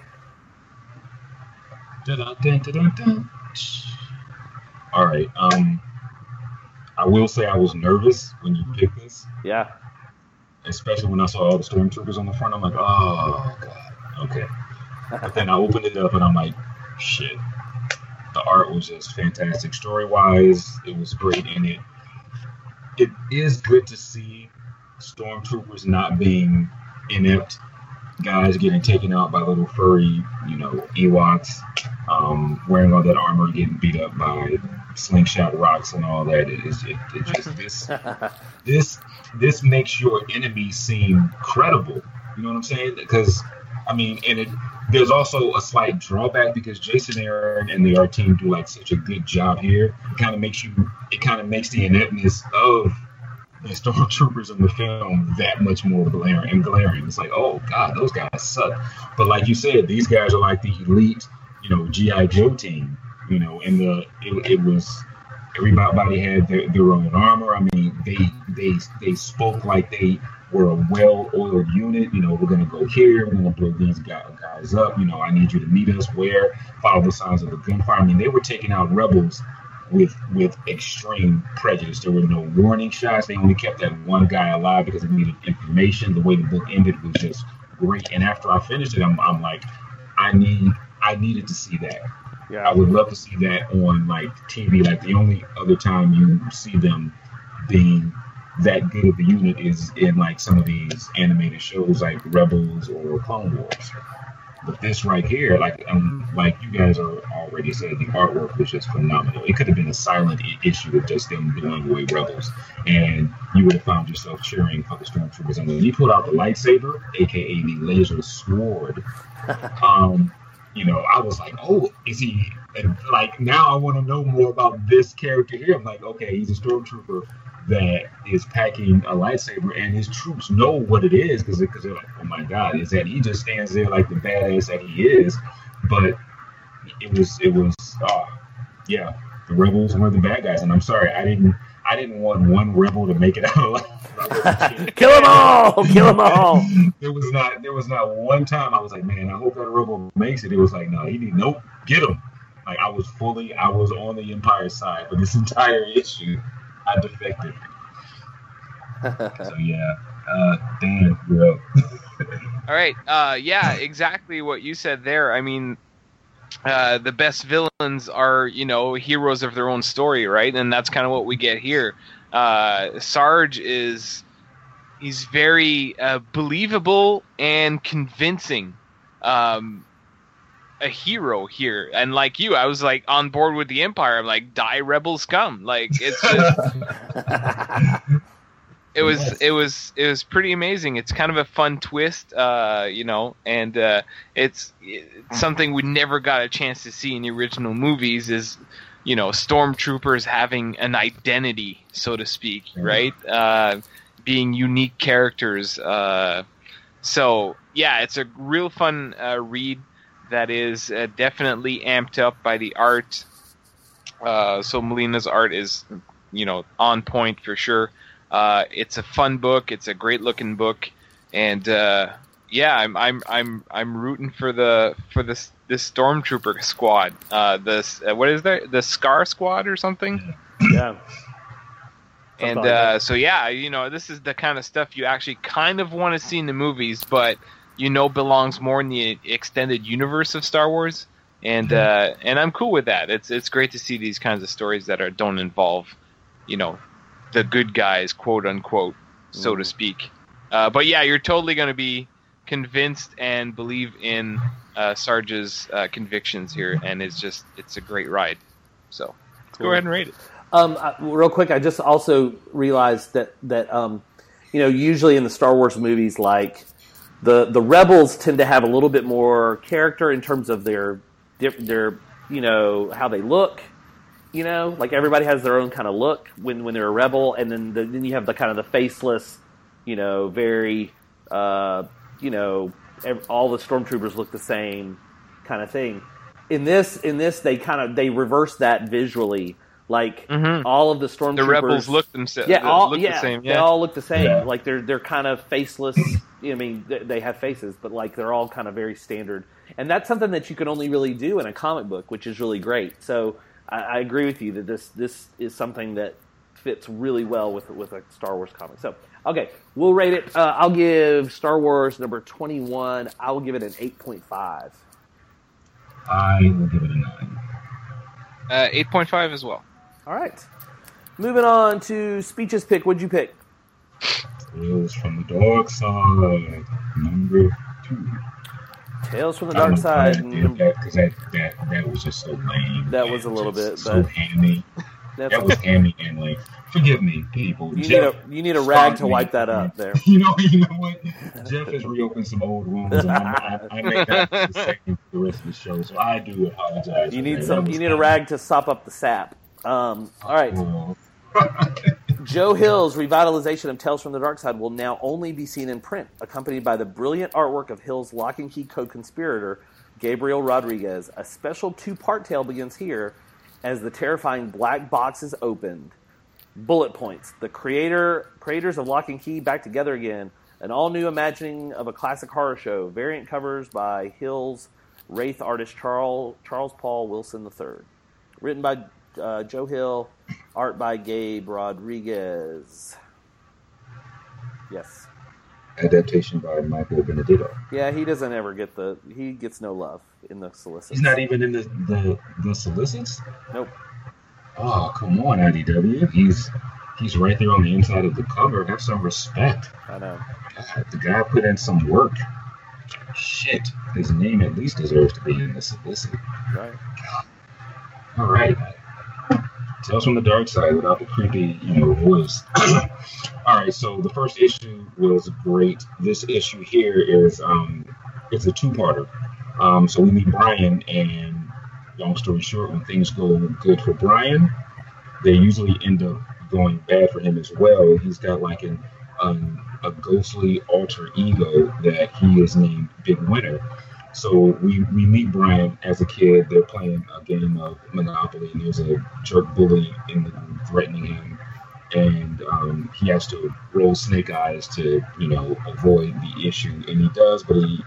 All right. Um, I will say I was nervous when you picked this, Yeah, especially when I saw all the stormtroopers on the front. I'm like, oh god, okay. But then I opened it up and I'm like, shit. The art was just fantastic. Story wise, it was great, in it it is good to see stormtroopers not being inept guys getting taken out by little furry, you know, Ewoks, um, wearing all that armor, getting beat up by slingshot rocks and all that. It is it, it just this this this makes your enemies seem credible. You know what I'm saying? Because I mean, and it there's also a slight drawback because Jason Aaron and the art team do like such a good job here. It kind of makes you, it kind of makes the ineptness of the stormtroopers in the film that much more glaring and glaring. It's like, oh god, those guys suck. But like you said, these guys are like the elite, you know, GI Joe team. You know, and the it, it was everybody had their, their own armor. I mean, they they they spoke like they were a well-oiled unit. You know, we're gonna go here. We're gonna blow these guys up. You know, I need you to meet us where. Follow the signs of the gunfire. I mean, they were taking out rebels with with extreme prejudice. There were no warning shots. They only kept that one guy alive because they needed information. The way the book ended was just great. And after I finished it, I'm, I'm like, I need I needed to see that. Yeah. I would love to see that on like TV. Like the only other time you see them being that good of a unit is in like some of these animated shows like Rebels or Clone Wars. But this right here, like um, like you guys are already said, the artwork was just phenomenal. It could have been a silent issue of just them blowing away rebels, and you would have found yourself cheering for the stormtroopers. And when you pulled out the lightsaber, aka the laser sword, um, you know, I was like, oh, is he? And like now, I want to know more about this character here. I'm like, okay, he's a stormtrooper that is packing a lightsaber, and his troops know what it is because because they're like, oh my god, is that he just stands there like the badass that he is, but it was it was uh, yeah, the rebels were the bad guys, and I'm sorry, I didn't I didn't want one rebel to make it out alive. kill them all! Kill them all! there was not there was not one time I was like, man, I hope that rebel makes it. It was like, no, he need nope, get him. Like I was fully, I was on the Empire side but this entire issue. I defected. so yeah, uh, Dan, you're All right. Uh, yeah, exactly what you said there. I mean, uh, the best villains are you know heroes of their own story, right? And that's kind of what we get here. Uh, Sarge is he's very uh, believable and convincing. Um, a hero here. And like you, I was like on board with the Empire. I'm like, die rebels come. Like it's just it was yes. it was it was pretty amazing. It's kind of a fun twist, uh, you know, and uh, it's, it's something we never got a chance to see in the original movies. Is you know stormtroopers having an identity, so to speak, right? Uh, being unique characters. Uh, so yeah, it's a real fun uh, read that is uh, definitely amped up by the art. Uh, so Molina's art is, you know, on point for sure. Uh, it's a fun book. It's a great looking book, and uh, yeah, I'm I'm I'm I'm rooting for the for this this stormtrooper squad. Uh, this uh, what is that? The Scar Squad or something? Yeah. and uh, so yeah, you know, this is the kind of stuff you actually kind of want to see in the movies, but you know belongs more in the extended universe of Star Wars, and mm-hmm. uh, and I'm cool with that. It's it's great to see these kinds of stories that are don't involve, you know, the good guys, quote unquote, so mm. to speak. Uh, but yeah, you're totally going to be convinced and believe in uh, Sarge's uh, convictions here, and it's just it's a great ride. So cool. go ahead and rate it. Um, uh, real quick, I just also realized that that um, you know usually in the Star Wars movies, like the the rebels tend to have a little bit more character in terms of their their you know how they look. You know, like everybody has their own kind of look when when they're a rebel, and then the, then you have the kind of the faceless, you know, very uh, you know all the stormtroopers look the same kind of thing. In this in this they kind of they reverse that visually like mm-hmm. all of the stormtroopers, the rebels look themselves. Yeah, all look yeah, the same. Yeah. they all look the same. Yeah. Like they're they're kind of faceless. I mean, they have faces, but like they're all kind of very standard. And that's something that you can only really do in a comic book, which is really great. So I, I agree with you that this this is something that fits really well with with a Star Wars comic. So okay, we'll rate it. Uh, I'll give Star Wars number twenty one. I will give it an eight point five. I will give it a nine. Uh, eight point five as well. All right. Moving on to speeches pick. What'd you pick? Tales from the Dark Side, number two. Tales from the Dark Side. Because that, that, that, that was just so lame. That was a little bit, so but hammy. That was hammy and like, forgive me, people. you need a you need a rag to me. wipe that up there. You know, you know what? Jeff has reopened some old wounds, and I, I, I make that the same for the rest of the show. So I do apologize. You need some. You need a rag to sop up the sap. Um, all right. Joe Hill's revitalization of Tales from the Dark Side will now only be seen in print, accompanied by the brilliant artwork of Hill's Locke and Key co-conspirator Gabriel Rodriguez. A special two-part tale begins here as the terrifying black box is opened. Bullet points: the creator creators of Locke and Key back together again. An all-new imagining of a classic horror show. Variant covers by Hill's wraith artist Charles Charles Paul Wilson III. Written by uh, Joe Hill, art by Gabe Rodriguez. Yes. adaptation by Michael Benedetto. Yeah, he doesn't ever get the he gets no love in the solicits. He's not even in the the, the solicits. Nope. Oh, come on, IDW. He's he's right there on the inside of the cover. Have some respect. I know. God, the guy put in some work. Shit, his name at least deserves to be in the solicit. Right. All right. Tales from the Dark Side without the creepy, you know, voice. All right, so the first issue was great. This issue here is um, it's a two-parter. Um, so we meet Brian, and long story short, when things go good for Brian, they usually end up going bad for him as well. He's got like an um, a ghostly alter ego that he is named Big Winner. So we, we meet Brian as a kid. They're playing a game of Monopoly, and there's a jerk bully in the room threatening him, and um, he has to roll snake eyes to you know avoid the issue, and he does, but he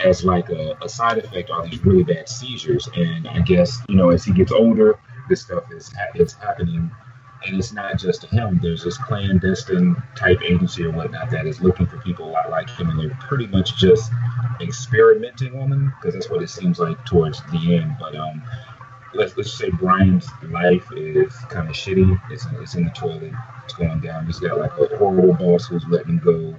as like a, a side effect are these really bad seizures, and I guess you know as he gets older, this stuff is ha- happening and it's not just him. There's this clandestine type agency or whatnot that is looking for people a lot like him, and they're pretty much just experimenting on them because that's what it seems like towards the end. But um, let's let's say Brian's life is kind of shitty. It's it's in the toilet. It's going down. He's got like a horrible boss who's letting him go.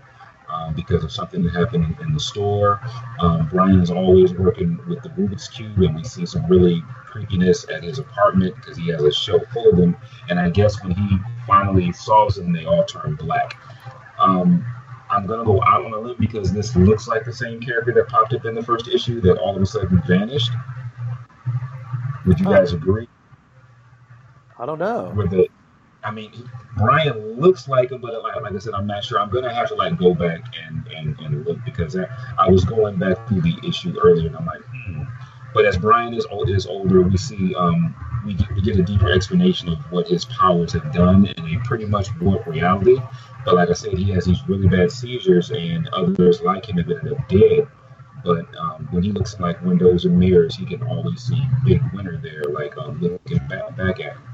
Um, because of something that happened in, in the store. Um, is always working with the Rubik's Cube, and we see some really creepiness at his apartment because he has a shelf full of them. And I guess when he finally solves them, they all turn black. Um, I'm gonna go out on a limb because this looks like the same character that popped up in the first issue that all of a sudden vanished. Would you guys agree? I don't know. With the, I mean, Brian looks like him, but like, like I said, I'm not sure. I'm gonna have to like go back and and, and look because I, I was going back through the issue earlier, and I'm like, hmm. But as Brian is old, is older, we see um we get, we get a deeper explanation of what his powers have done, and they pretty much warp reality. But like I said, he has these really bad seizures, and others like him have ended up dead. But um, when he looks like windows and mirrors, he can always see Big Winner there, like um, looking back, back at him.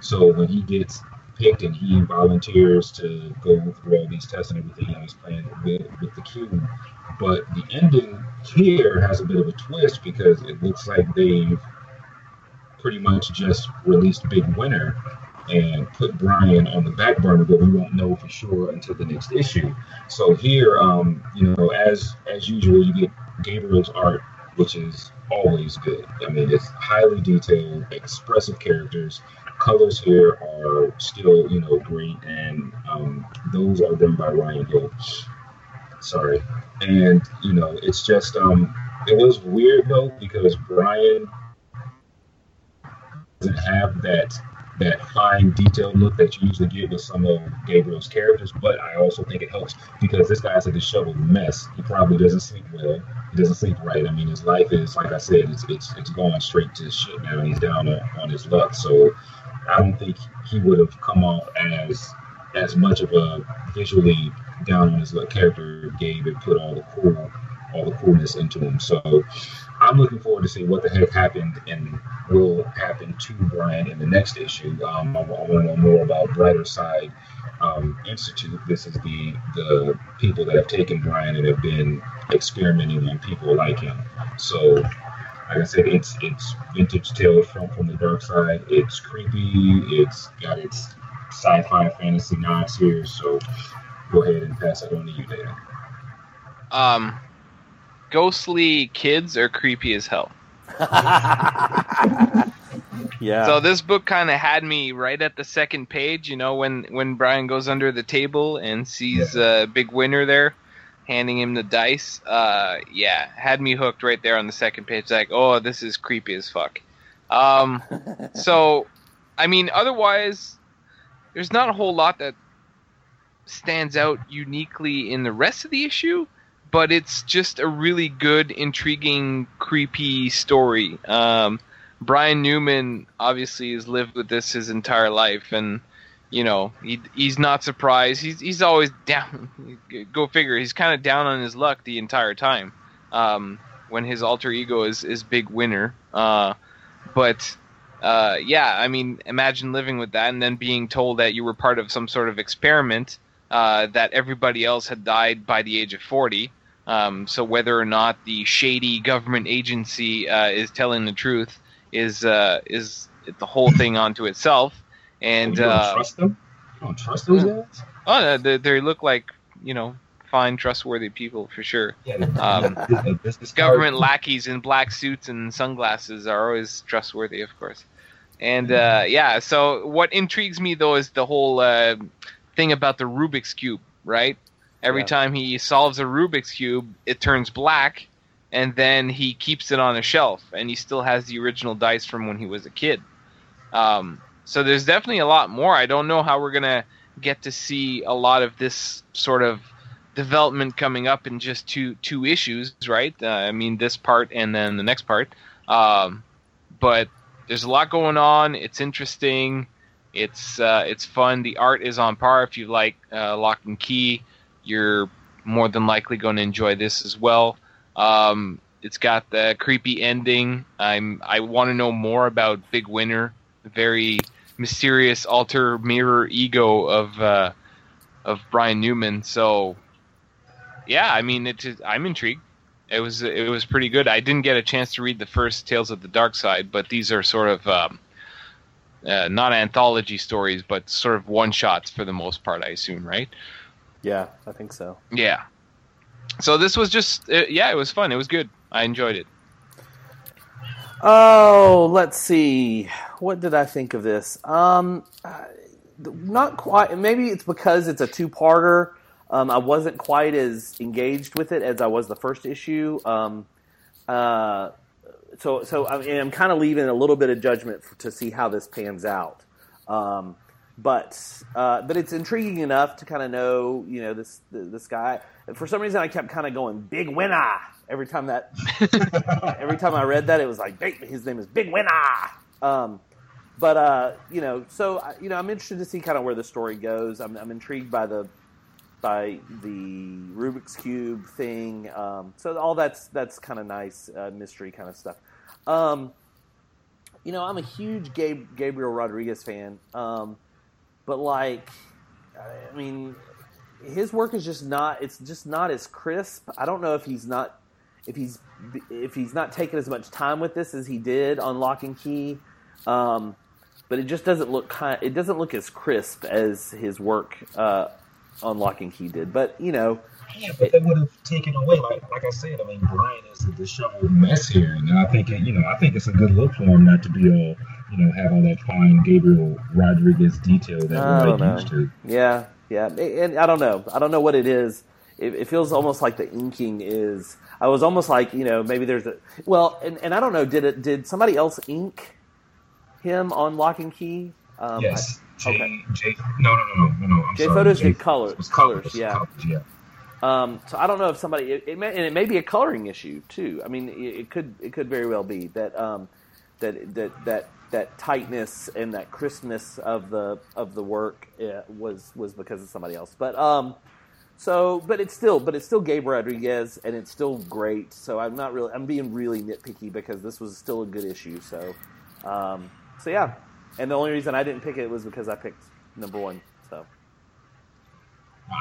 So when he gets picked and he volunteers to go through all these tests and everything, and he's playing with, with the cube. But the ending here has a bit of a twist because it looks like they've pretty much just released Big Winner and put Brian on the back burner, but we won't know for sure until the next issue. So here, um, you know, as as usual, you get Gabriel's art, which is always good. I mean, it's highly detailed, expressive characters. Colors here are still, you know, green, and um, those are done by Ryan Hill. Sorry, and you know, it's just um, it was weird though because Brian doesn't have that that fine detailed look that you usually get with some of Gabriel's characters, but I also think it helps because this guy's a disheveled mess. He probably doesn't sleep well. He doesn't sleep right. I mean, his life is, like I said, it's it's, it's going straight to shit now. He's down on, on his luck. So I don't think he would have come off as as much of a visually down on his luck character Gabe and put all the cool all the coolness into him. So I'm looking forward to see what the heck happened and will happen to Brian in the next issue. Um, I, I want to know more about Brighter Side um, Institute. This is the the people that have taken Brian and have been experimenting on people like him. So, like I said, it's it's vintage tales from from the dark side. It's creepy. It's got its sci-fi fantasy nods here. So, go ahead and pass it on to you, Dan. Um, ghostly kids are creepy as hell. Yeah. So this book kind of had me right at the second page. You know, when when Brian goes under the table and sees a uh, big winner there, handing him the dice. Uh, yeah, had me hooked right there on the second page. Like, oh, this is creepy as fuck. Um, so, I mean, otherwise, there's not a whole lot that stands out uniquely in the rest of the issue, but it's just a really good, intriguing, creepy story. Um, Brian Newman obviously has lived with this his entire life, and you know he he's not surprised. He's he's always down. Go figure. He's kind of down on his luck the entire time. Um, when his alter ego is is big winner. Uh, but uh, yeah, I mean, imagine living with that and then being told that you were part of some sort of experiment uh, that everybody else had died by the age of forty. Um, so whether or not the shady government agency uh, is telling the truth is uh, is the whole thing onto itself. And you don't uh, trust them? You don't trust those guys? oh, they, they look like you know fine, trustworthy people for sure. Yeah, Um, Government lackeys in black suits and sunglasses are always trustworthy, of course. And uh, yeah, so what intrigues me though is the whole uh, thing about the Rubik's cube, right? Every Yeah. time he solves a Rubik's cube, it turns black, and then he keeps it on a shelf, and he still has the original dice from when he was a kid. Um, so there's definitely a lot more. I don't know how we're gonna get to see a lot of this sort of development coming up in just two two issues, right? Uh, I mean, this part and then the next part. Um, but there's a lot going on. It's interesting. It's uh, it's fun. The art is on par. If you like uh, Locke and Key, you're more than likely going to enjoy this as well. Um, it's got the creepy ending. I'm I want to know more about Big Winner, very mysterious alter mirror ego of uh, of Brian Newman. So yeah, I mean, it, I'm intrigued. It was it was pretty good. I didn't get a chance to read the first Tales of the Dark Side, but these are sort of um, uh, not anthology stories, but sort of one shots for the most part. I assume, right? yeah, I think so. Yeah. So this was just uh, yeah, it was fun. It was good. I enjoyed it. Oh, let's see. What did I think of this? Um, not quite. Maybe it's because it's a two-parter. Um, I wasn't quite as engaged with it as I was the first issue. Um, uh, so, so I mean, I'm kind of leaving a little bit of judgment to see how this pans out. Um, but uh, but it's intriguing enough to kind of know, you know, this this guy. For some reason, I kept kind of going big winner every time that every time I read that, it was like "Big- his name is Big Winner. Um, but uh, you know, so you know, I'm interested to see kind of where the story goes. I'm, I'm intrigued by the by the Rubik's cube thing. Um, so all that's that's kind of nice uh, mystery kind of stuff. Um, you know, I'm a huge Gabe, Gabriel Rodriguez fan, um, but like, I mean, his work is just not. It's just not as crisp. I don't know if he's not if he's if he's not taking as much time with this as he did on Locke and Key. Um, but it just doesn't look kind. It doesn't look as crisp as his work uh, on Locke and Key did. But you know, Yeah, but that would have taken away, like like I said. I mean, Brian is a disheveled mess here, and I think it, you know, I think it's a good look for him not to be all, you know, have all that fine Gabriel Rodriguez detail that we're like used to. Yeah, yeah, and I don't know. I don't know what it is. It, it feels almost like the inking is. I was almost like you know maybe there's a well, and, and I don't know. Did it? Did somebody else ink him on Locke and Key? Um, yes. J, okay. J, no, no, no, no, no, no. J sorry. Fotos J did color- it was colors, yeah. colors, yeah. Um, so I don't know if somebody it, it may, and it may be a coloring issue too. I mean, it, it could it could very well be that um, that that that that tightness and that crispness of the of the work uh, was was because of somebody else. But um, so but it's still but it's still Gabe Rodriguez and it's still great. So I'm not really I'm being really nitpicky because this was still a good issue. So um, so yeah, and the only reason I didn't pick it was because I picked number one. So.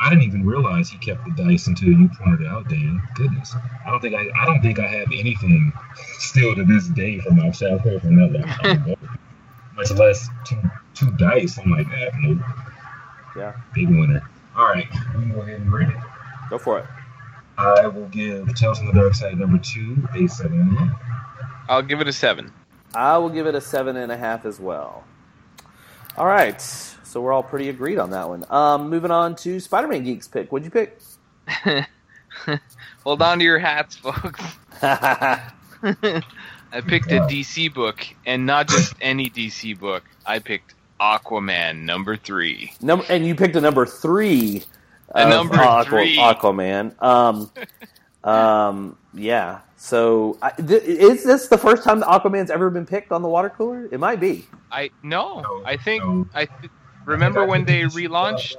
I didn't even realize he kept the dice until you pointed it out, Dan. Goodness, I don't think I, I don't think I have anything still to this day from my childhood from that. Much less two two dice. I'm like, eh, nope, Yeah, big winner. All right, we can go ahead and rate it. go for it. I will give Tales from the Dark Side number two a seven and a half. I'll give it a seven. I will give it a seven and a half as well. All right, so we're all pretty agreed on that one. Um, moving on to Spider-Man Geeks pick. What'd you pick? Hold on to your hats, folks. I picked a DC book, and not just any DC book. I picked Aquaman number three. Number, and you picked a number three. A number Aqua- three. Aquaman. Um, um, yeah. So, I, th- is this the first time the Aquaman's ever been picked on the water cooler? It might be. I no, No, I think no. I th- remember when they relaunched.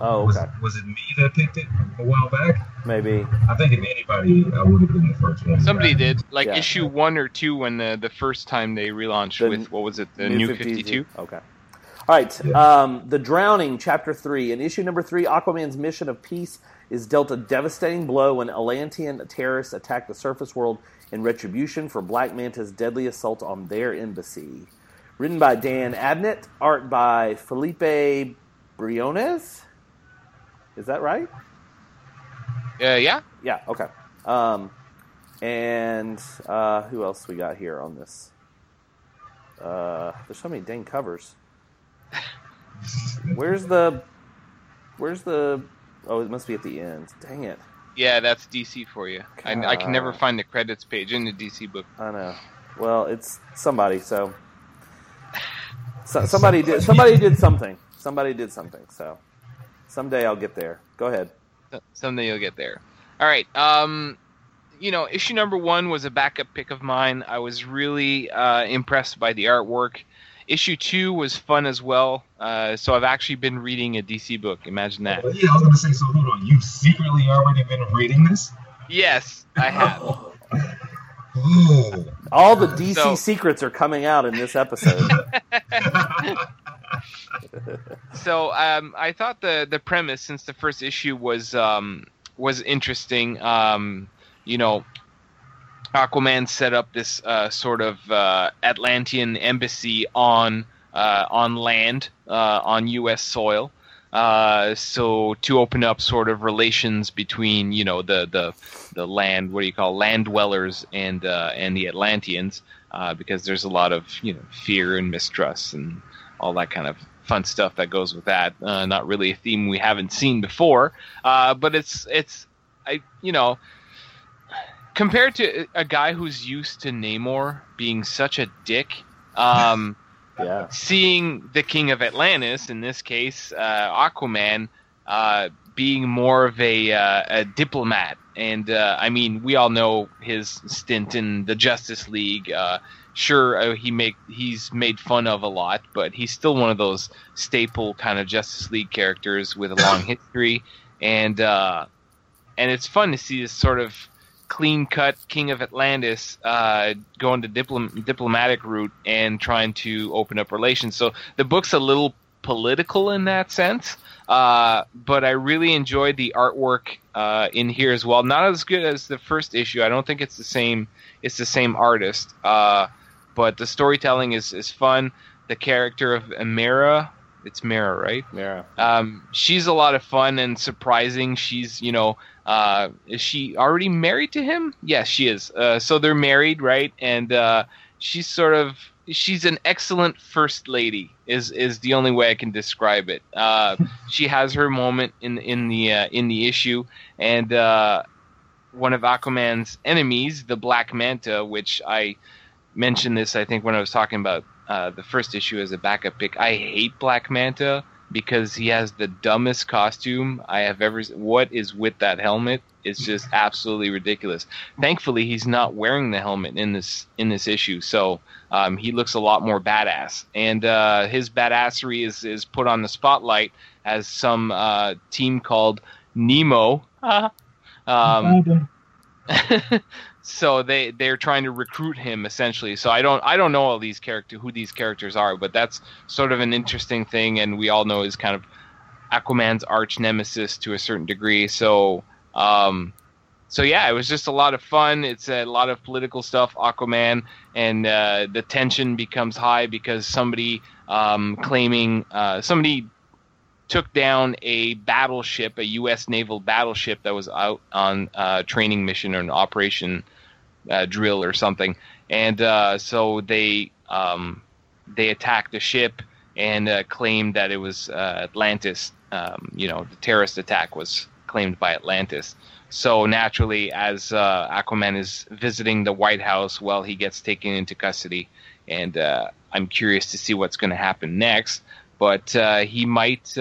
Oh, Was, okay. was it me that picked it a while back? Maybe. I think if anybody, I would have been the first one. Somebody did like Yeah. issue one or two when the the first time they relaunched The with what was it the New Fifty Two. Okay. All right. Yeah. Um, the Drowning, Chapter 3. In issue number 3, Aquaman's mission of peace is dealt a devastating blow when Atlantean terrorists attack the surface world in retribution for Black Manta's deadly assault on their embassy. Written by Dan Abnett, art by Philippe Briones. Is that right? Uh, yeah, Yeah, okay. Um, and uh, who else we got here on this? Uh, there's so many dang covers. Where's the? Where's the? Oh, it must be at the end. Dang it! yeah, that's DC for you. I, I can never find the credits page in the DC book. I know. Well, it's somebody. So, so somebody did. Somebody did something. Somebody did something. So, someday I'll get there. Go ahead. So- Someday you'll get there. All right. Um, you know, issue number one was a backup pick of mine. I was really uh, impressed by the artwork. Issue two was fun as well. Uh, so I've actually been reading a DC book. Imagine that. Yeah, I was gonna say. So hold on, you've secretly already been reading this? Yes, I have. Oh. All the DC So- secrets are coming out in this episode. so um, I thought the the premise, since the first issue was um, was interesting, um, you know, Aquaman set up this uh, sort of uh, Atlantean embassy on uh, on land uh, on U.S. soil. Uh, so to open up sort of relations between you know the the the land what do you call land dwellers and uh, and the Atlanteans because there's a lot of you know fear and mistrust and all that kind of fun stuff that goes with that. Uh, not really a theme we haven't seen before, uh, but it's it's I you know compared to a guy who's used to Namor being such a dick. Um, yeah. seeing the King of Atlantis, in this case, uh, Aquaman, uh, being more of a, uh, a diplomat. And uh, I mean, we all know his stint in the Justice League. Sure, uh, he make he's made fun of a lot, but he's still one of those staple kind of Justice League characters with a long history. And uh, and it's fun to see this sort of clean cut King of Atlantis uh, going the diplom- diplomatic route and trying to open up relations. So the book's a little political in that sense, uh, but I really enjoyed the artwork uh, in here as well. Not as good as the first issue. I don't think it's the same. It's the same artist, uh, but the storytelling is is fun. The character of Amira, it's Mera, right? Mera. Um, she's a lot of fun and surprising. She's, you know, uh, is she already married to him? Yes, she is. Uh, so they're married, right? And uh, she's sort of she's an excellent first lady. Is is the only way I can describe it. Uh, she has her moment in in the uh, in the issue, and uh, one of Aquaman's enemies, the Black Manta, which I mentioned this I think when I was talking about uh, the first issue as a backup pick. I hate Black Manta because he has the dumbest costume I have ever. What is with that helmet? It's just absolutely ridiculous. Thankfully, he's not wearing the helmet in this in this issue, so um, he looks a lot more badass. And uh, his badassery is is put on the spotlight as some uh, team called Nemo. um, so they they're trying to recruit him essentially. So I don't I don't know all these character who these characters are, but that's sort of an interesting thing, and we all know is kind of Aquaman's arch nemesis to a certain degree. So um, so yeah, it was just a lot of fun. It's a lot of political stuff, Aquaman, and uh, the tension becomes high because somebody um, claiming uh, somebody took down a battleship, a U.S. naval battleship that was out on uh, training mission or an operation uh, drill or something, and uh, so they um, they attacked the ship and uh, claimed that it was uh, Atlantis. Um, you know, the terrorist attack was claimed by Atlantis. So naturally, as uh, Aquaman is visiting the White House, well, he gets taken into custody, and uh, I'm curious to see what's going to happen next. But he might,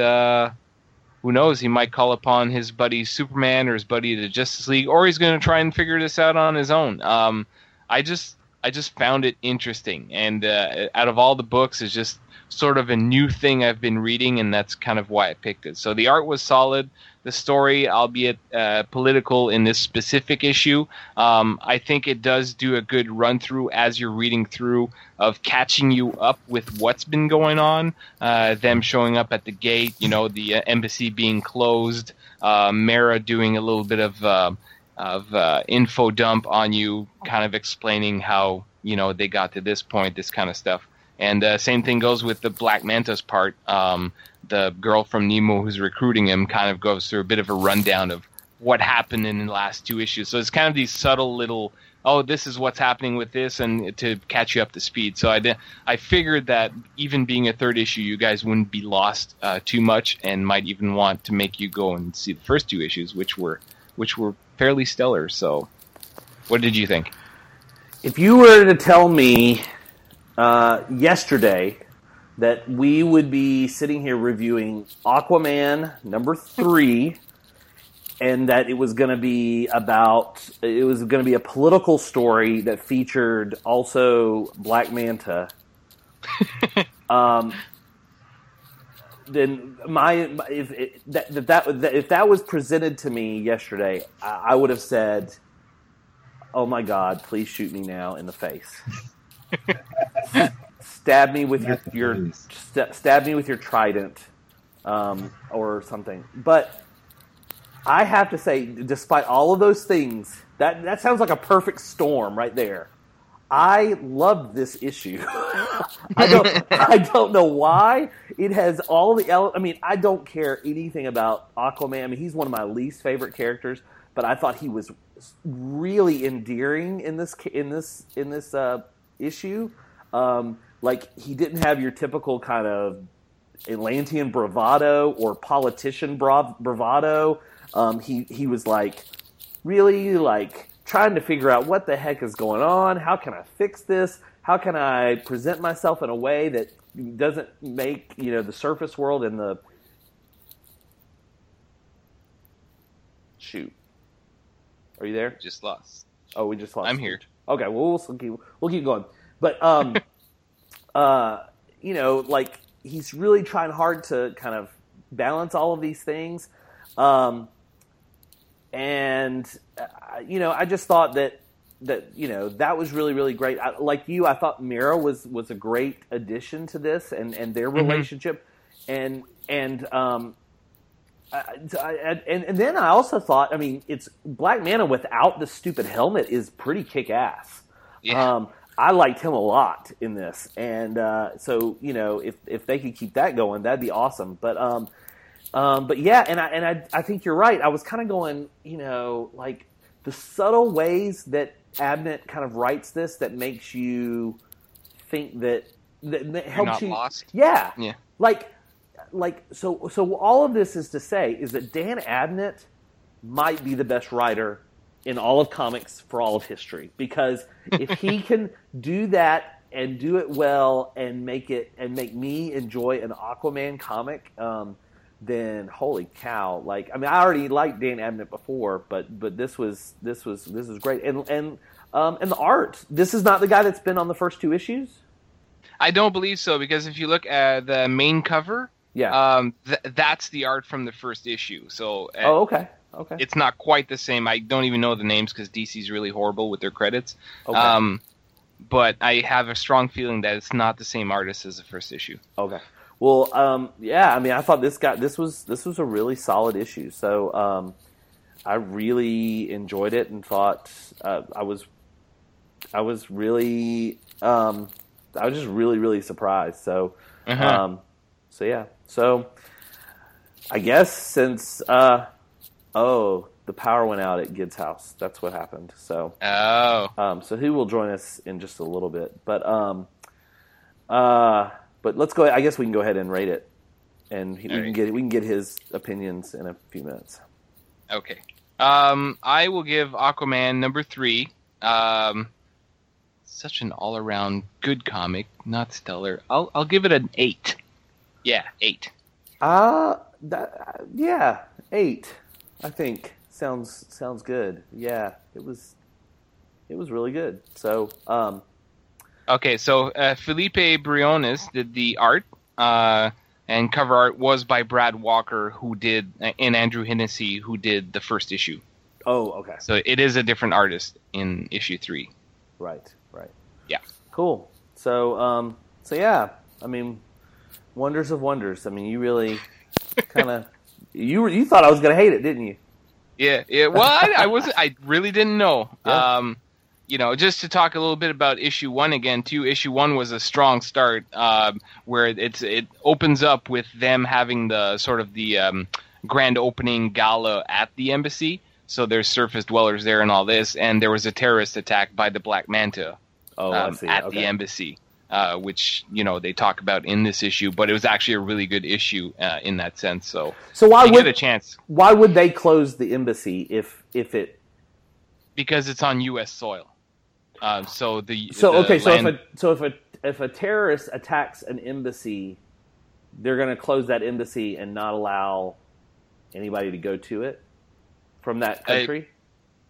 who knows? He might call upon his buddy Superman or his buddy the Justice League, or he's going to try and figure this out on his own. Um, I just, I just found it interesting, and uh, out of all the books, it's just sort of a new thing I've been reading, and that's kind of why I picked it. So the art was solid. The story, albeit uh, political in this specific issue, um, I think it does do a good run through as you're reading through of catching you up with what's been going on. Uh, them showing up at the gate, you know, the uh, embassy being closed, uh, Mera doing a little bit of uh, of uh, info dump on you, kind of explaining how you know they got to this point, this kind of stuff. And uh, same thing goes with the Black Manta's part. Um, the girl from Nemo who's recruiting him kind of goes through a bit of a rundown of what happened in the last two issues. So it's kind of these subtle little, oh, this is what's happening with this, and to catch you up to speed. So I, did, I figured that even being a third issue, you guys wouldn't be lost uh, too much, and might even want to make you go and see the first two issues, which were which were fairly stellar. So, what did you think? If you were to tell me uh, yesterday that we would be sitting here reviewing Aquaman number three, and that it was going to be about it was going to be a political story that featured also Black Manta. um, then my if it, that, that, that if that was presented to me yesterday, I, I would have said, "Oh my God, please shoot me now in the face." stab me with your, your st- stab me with your trident um, or something. But I have to say, despite all of those things, that that sounds like a perfect storm right there. I loved this issue. I don't I don't know why. It has all the ele- I mean, I don't care anything about Aquaman. I mean, he's one of my least favorite characters, but I thought he was really endearing in this in this in this uh, issue. Um, like he didn't have your typical kind of Atlantean bravado or politician brav- bravado. Um, he he was like really like trying to figure out what the heck is going on. How can I fix this? How can I present myself in a way that doesn't make you know the surface world and the shoot. Are you there? Just lost. Oh, we just lost. I'm here. Okay, well we'll keep we'll keep going. But um, uh, you know, like he's really trying hard to kind of balance all of these things. Um, and uh, you know, I just thought that that you know that was really really great. I, like you, I thought Mera was was a great addition to this and and their Mm-hmm. relationship, and and um, I, I, and and then I also thought, I mean, it's Black Manta without the stupid helmet is pretty kick ass. Yeah. Um, I liked him a lot in this, and uh, so you know, if if they could keep that going, that'd be awesome. But um, um, but yeah, and I and I I think you're right. I was kind of going, you know, like the subtle ways that Abnett kind of writes this that makes you think that that, that helps you. lost? Yeah, Yeah. like like so so all of this is to say is that Dan Abnett might be the best writer in all of comics for all of history. Because if he can do that and do it well and make it and make me enjoy an Aquaman comic um, then holy cow like I mean I already liked Dan Abnett before but but this was this was this was great. And and um, and the art. This is not the guy that's been on the first two issues? I don't believe so because if you look at the main cover, yeah um, th- that's the art from the first issue. So uh, oh okay okay it's not quite the same. I don't even know the names because DC's really horrible with their credits. okay Um, but I have a strong feeling that it's not the same artist as the first issue. Okay. Well, um, yeah. I mean, I thought this got this was this was a really solid issue. So um, I really enjoyed it and thought uh, I was I was really um, I was just really really surprised. So Uh-huh. um, so yeah. So I guess since uh, oh the power went out at Gid's house. That's what happened. So, Oh, um, so he will join us in just a little bit. But, um, uh, but let's go. I guess we can go ahead and rate it, and he, we can get we can get his opinions in a few minutes. okay. Um, I will give Aquaman number three. Um, such an all-around good comic, not stellar. I'll I'll give it an eight. Yeah, eight. Uh that uh, yeah, eight. I think sounds sounds good. Yeah, it was it was really good. So, um, Okay, so uh, Philippe Briones did the art, uh, and cover art was by Brad Walker, who did, and Andrew Hennessy, who did the first issue. oh, okay, So it is a different artist in issue three. right, right. Yeah. Cool. So, um, so yeah, I mean, wonders of wonders. I mean, you really kind of you you thought I was gonna hate it, didn't you? Yeah, yeah. Well, I, I wasn't. I really didn't know. Yeah. Um, you know, just to talk a little bit about issue one again. Too, issue one was a strong start, um, where it's it opens up with them having the sort of the um, grand opening gala at the embassy. So there's surface dwellers there and all this, and there was a terrorist attack by the Black Manta Oh, um, I see. at okay. the embassy, uh, which you know they talk about in this issue. But it was actually a really good issue uh, in that sense. So So why I get a would chance why would they close the embassy if if it because it's on U.S. soil. Uh, so the So the okay, so land- if a so if a if a terrorist attacks an embassy, they're going to close that embassy and not allow anybody to go to it from that I- country.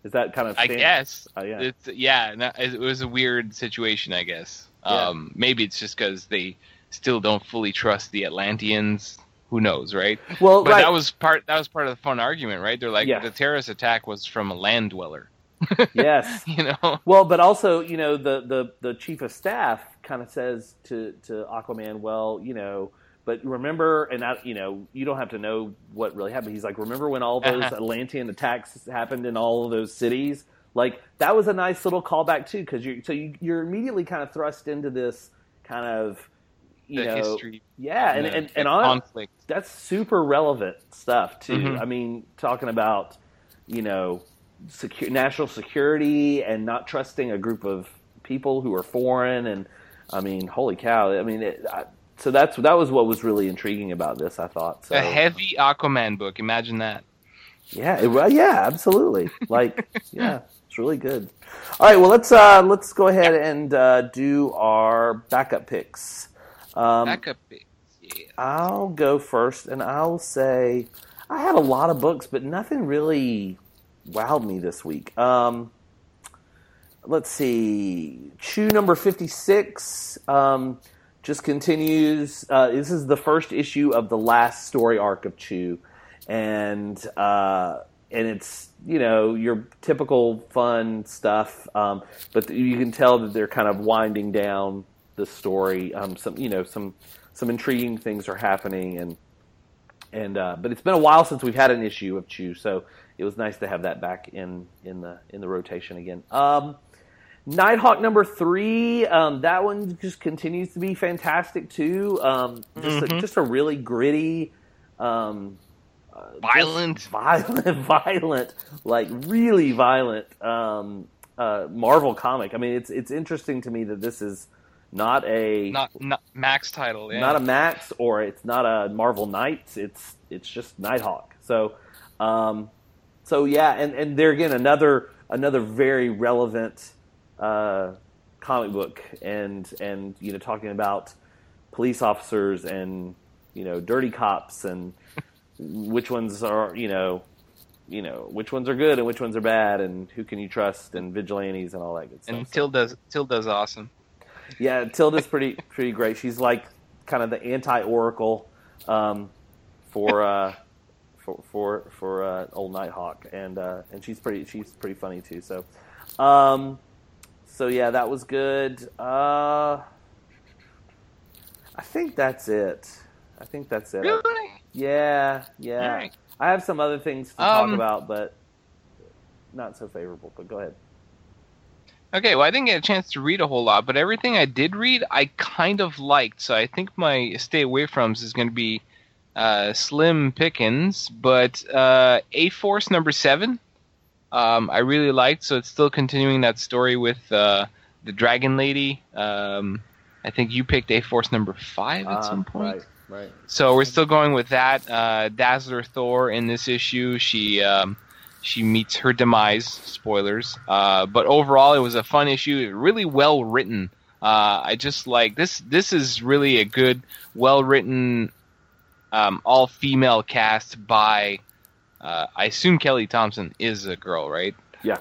Is that kind of? I guess Oh, yeah. it's yeah, it was a weird situation. I guess Yeah. um, maybe it's just because they still don't fully trust the Atlanteans. Who knows, right? Well, But right. that was part that was part of the fun argument, right? They're like Yeah. the terrorist attack was from a land dweller, yes. you know. Well, but also, you know, the the the chief of staff kind of says to to Aquaman, well, you know, but remember, and I, you know, you don't have to know what really happened. He's like, remember when all those. Atlantean attacks happened in all of those cities? Like that was a nice little callback too, because you so you, you're immediately kind of thrust into this kind of, you the know, history, yeah, and and, and on, conflict. that's super relevant stuff too. Mhm. I mean, talking about you know secu- national security and not trusting a group of people who are foreign, and I mean, holy cow! I mean, it, I, so that's that was what was really intriguing about this. I thought so. A heavy Aquaman book. Imagine that. Yeah, it, well, yeah, absolutely. Like, yeah, it's really good. All right, well let's uh, let's go ahead and uh, do our backup picks. Um, Backup. picks, Yeah. I'll go first, and I'll say I had a lot of books, but nothing really wowed me this week. Um, let's see, Chew number fifty six um, just continues. Uh, this is the first issue of the last story arc of Chew, and uh, and it's you know your typical fun stuff, um, but you can tell that they're kind of winding down the story. Um, some you know some some intriguing things are happening, and and uh, but it's been a while since we've had an issue of Chew, so it was nice to have that back in in the in the rotation again. Um, Nighthawk number three, um, that one just continues to be fantastic too. Um, just, a, Mhm. just a really gritty, um, uh, Violent. violent, violent, like really violent um, uh, Marvel comic. I mean, it's it's interesting to me that this is not a Not not Max title. Yeah. not a Max or it's not a Marvel Knights. It's it's just Nighthawk. So, um, so yeah, and and there again another another very relevant uh, comic book, and and you know talking about police officers and you know dirty cops and which ones are you know you know which ones are good and which ones are bad and who can you trust and vigilantes and all that good stuff. and Tilda's Tilda's awesome. yeah, Tilda's pretty pretty great. She's like kind of the anti Oracle um, for uh, for for for uh, old Nighthawk, and uh, and she's pretty she's pretty funny too. So, um, so yeah, that was good. Uh, I think that's it. I think that's it. Really? Yeah, yeah. Right. I have some other things to talk Um, about, but not so favorable. But go ahead. Okay, well, I didn't get a chance to read a whole lot, but everything I did read, I kind of liked. So I think my stay away froms is going to be uh, slim pickings, but uh, A Force number seven, um, I really liked. So it's still continuing that story with uh, the Dragon Lady. Um, I think you picked A Force number five at Uh, some point. Right, right. So we're still going with that. Uh, Dazzler Thor in this issue, she um, she meets her demise. Spoilers. Uh, but overall, it was a fun issue. Really well written. Uh, I just like this. This is really a good, well written, um, all female cast by. Uh, I assume Kelly Thompson is a girl, right? Yeah.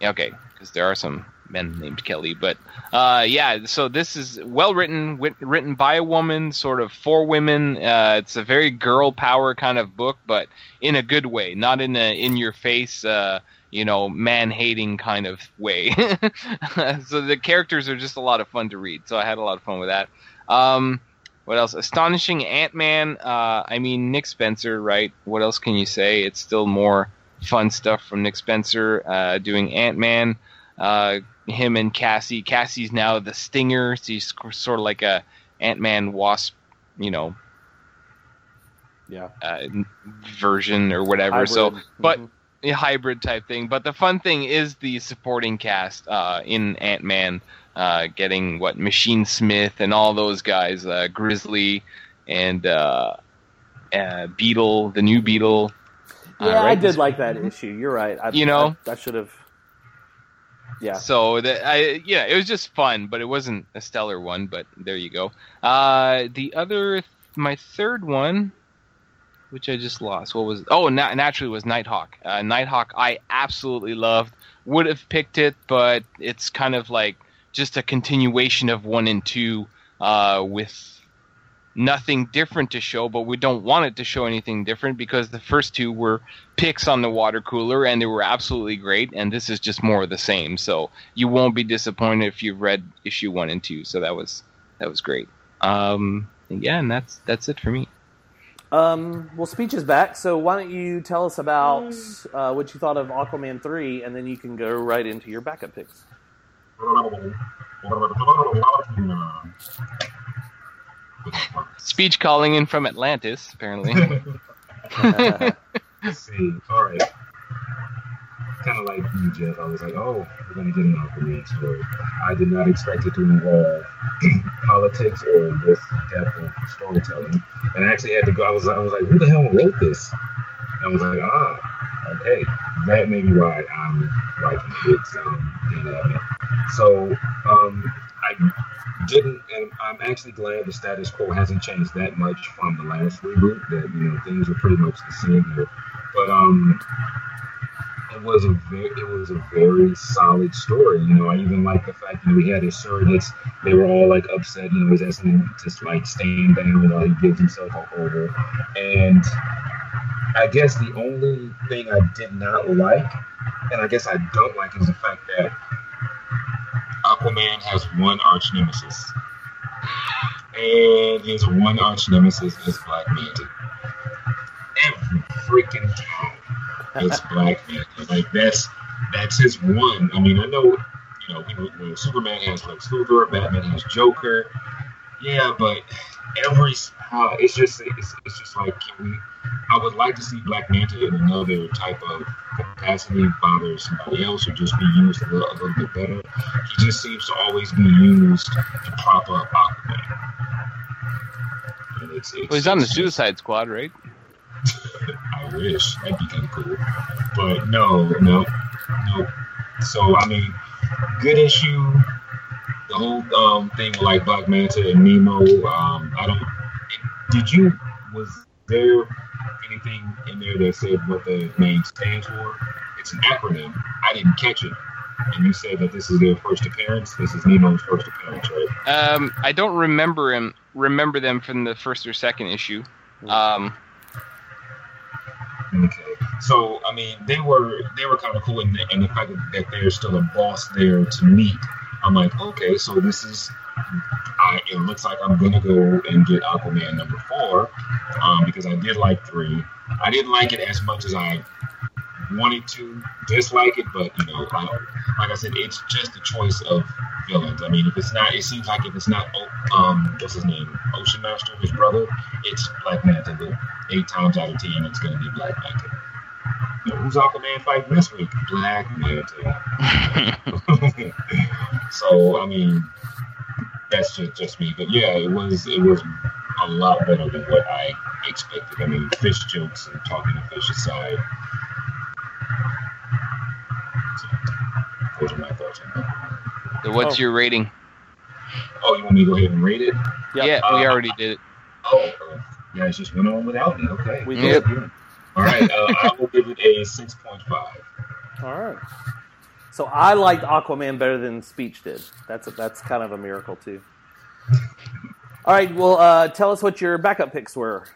Yeah, okay, because there are some men named Kelly, but uh, yeah. So this is well written, written by a woman, sort of for women. Uh, it's a very girl power kind of book, but in a good way, not in a in your face, uh, you know, man hating kind of way. so the characters are just a lot of fun to read. So I had a lot of fun with that. Um, what else? Astonishing Ant Man. Uh, I mean, Nick Spencer, right? What else can you say? It's still more fun stuff from Nick Spencer uh, doing Ant Man. Uh, him and Cassie. Cassie's now the Stinger. So he's sort of like a Ant Man Wasp, you know, Yeah. uh, version or whatever. So, Hybrid. but Mhm. a hybrid type thing. But the fun thing is the supporting cast uh, in Ant Man, uh, getting what Machine Smith and all those guys, uh, Grizzly and uh, uh, Beetle, the new Beetle. Uh, yeah, I right? did like that issue. You're right. I, You know? I, I should have. Yeah. So that I yeah, it was just fun, but it wasn't a stellar one. But there you go. Uh, the other, my third one, which I just lost. What was? Oh, na- naturally was Nighthawk. Uh, Nighthawk, I absolutely loved. Would have picked it, but it's kind of like just a continuation of one and two, uh, with nothing different to show. But we don't want it to show anything different because the first two were picks on the water cooler and they were absolutely great. And this is just more of the same. So you won't be disappointed if you've read issue one and two. So that was that was great. Um, and yeah, and that's that's it for me. Um, well, speech is back. So why don't you tell us about uh, what you thought of Aquaman three, and then you can go right into your backup picks. Speech calling in from Atlantis, apparently. Let's see. All right. Kind of like you, Jeff. I was like, oh, we're going to get an Aquaman story. I did not expect it to involve politics or this depth of storytelling. And I actually had to go. I was, I was like, who the hell wrote this? And I was like, ah, okay. That may be why I'm liking it. Um, and, uh, so um, I didn't, and I'm actually glad the status quo hasn't changed that much from the last reboot. That you know things are pretty much the same here, but um, it was a very, it was a very solid story. You know, I even like the fact that we had his surrogates. They were all like upset. You know, he's asking him to like stand down while he gives himself up over, and I guess the only thing I did not like, and I guess I don't like, is the fact that Aquaman has one arch nemesis. And his one arch nemesis is Black Manta. Every freaking time it's Black Manta. Like that's that's his one. I mean, I know you know people, when Superman has Lex Luthor, Batman has Joker. Yeah, but every uh, it's just it's, it's just like can we I would like to see Black Manta in another type of capacity, bother somebody else, or just be used a little, a little bit better. He just seems to always be used to prop up Aquaman. And it's, it's, well, he's on the Suicide Squad, right? I wish that'd be kind of cool, but no, no, no. So I mean, good issue. The whole um, thing with like Black Manta and Nemo. Um, I don't. Did you was there anything in there that said what the name stands for? It's an acronym. I didn't catch it. And you said that this is their first appearance. This is Nemo's first appearance, right? Um, I don't remember him. Remember them from the first or second issue. Um, Okay. So I mean, they were they were kind of cool, and the, and the fact that there's still a boss there to meet. I'm like, okay, so this is. I, it looks like I'm gonna go and get Aquaman number four, um, because I did like three. I didn't like it as much as I wanted to dislike it, but you know, like, like I said, it's just a choice of villains. I mean, if it's not, it seems like if it's not, um, what's his name, Ocean Master, his brother, it's Black Manta. Eight times out of ten, it's to be Black Manta. You know, who's Aquaman fighting this week? Black Manta. so I mean, that's just just me. But yeah, it was it was a lot better than what I expected. I mean, fish jokes and talking to fish aside. So, those are my thoughts on that. So what's Oh. your rating? Oh, you want me to go ahead and rate it? Yep. Yeah, we Uh, already did it. Oh, you guys just went on without me. Okay. We did. All right. Uh, I will give it a six point five. All right. So I liked Aquaman better than Speech did. That's a, that's kind of a miracle too. All right. Well, uh, tell us what your backup picks were.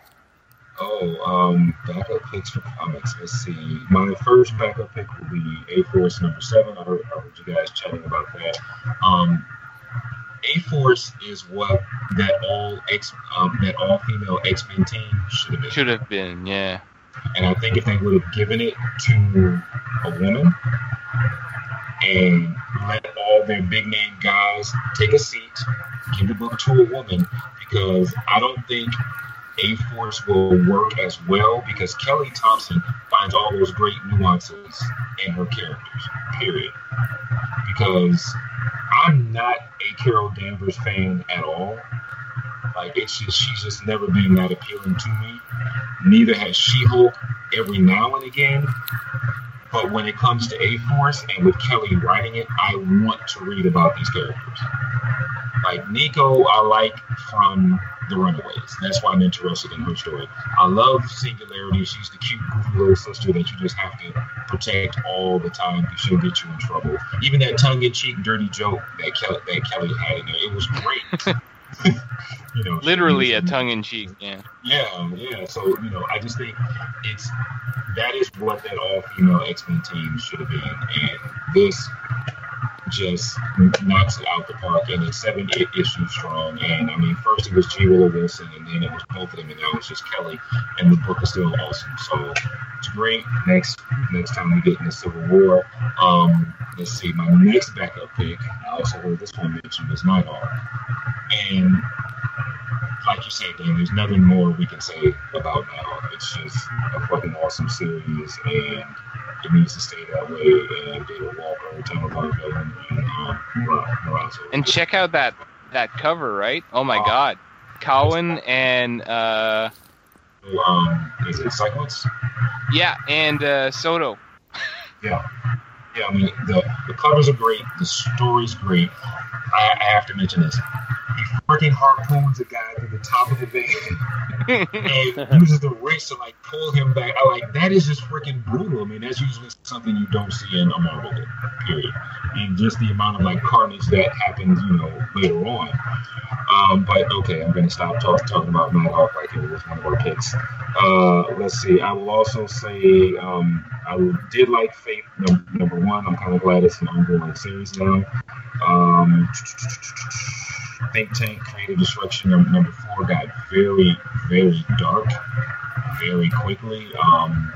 Oh, um, backup picks for comics. Let's see. My first backup pick will be A Force number seven. I heard, I heard you guys chatting about that. Um, A Force is what that all X um, that all female X Men team should have been. Should have been, yeah. And I think if they would have given it to a woman and let all their big name guys take a seat, give the book to a woman, because I don't think A Force will work as well because Kelly Thompson finds all those great nuances in her characters, period. Because I'm not a Carol Danvers fan at all. Like it's just she's just never been that appealing to me. Neither has She-Hulk every now and again. But when it comes to A Force and with Kelly writing it, I want to read about these characters. Like Nico, I like from The Runaways. That's why I'm interested in her story. I love Singularity. She's the cute, goofy little sister that you just have to protect all the time because she'll get you in trouble. Even that tongue-in-cheek, dirty joke that Kelly, that Kelly had in there, it was great. you know, Literally a tongue in cheek, yeah. yeah, yeah. So you know, I just think it's that is what that all female X Men team should have been, and this just knocks it out the park. And it's seven i- issues strong. And I mean, first it was G. Willow Wilson, and then it was both of them, and now it's just Kelly. And the book is still awesome. So it's great. Next next time we get into Civil War, um, let's see. My next backup pick, I also heard this one mentioned, was Nighthawk, and like you said, Dan, there's nothing more we can say about now. It's just a fucking awesome series, and it needs to stay that way. And David Walker, Tamra Bonvillain, and um, Mar- Marazzo. And check out that that cover, right? Oh my Oh. god. Cowan and uh um, is it Cyclops? yeah, and uh Soto. Yeah. Yeah, I mean, the, the covers are great. The story's great. I, I have to mention this. He freaking harpoons a guy to the top of the van and uses the wrist to like pull him back. I like that is just freaking brutal. I mean, that's usually something you don't see in a Marvel book, period. And just the amount of like carnage that happens, you know, later on. Um, but okay, I'm gonna stop talk, talking about Nighthawk like it was one of our picks. Uh, let's see. I will also say um, I did like Faith number, number one. I'm kind of glad it's an ongoing series now. Um, Think Tank Creative Destruction number, number four got very, very dark very quickly. Um,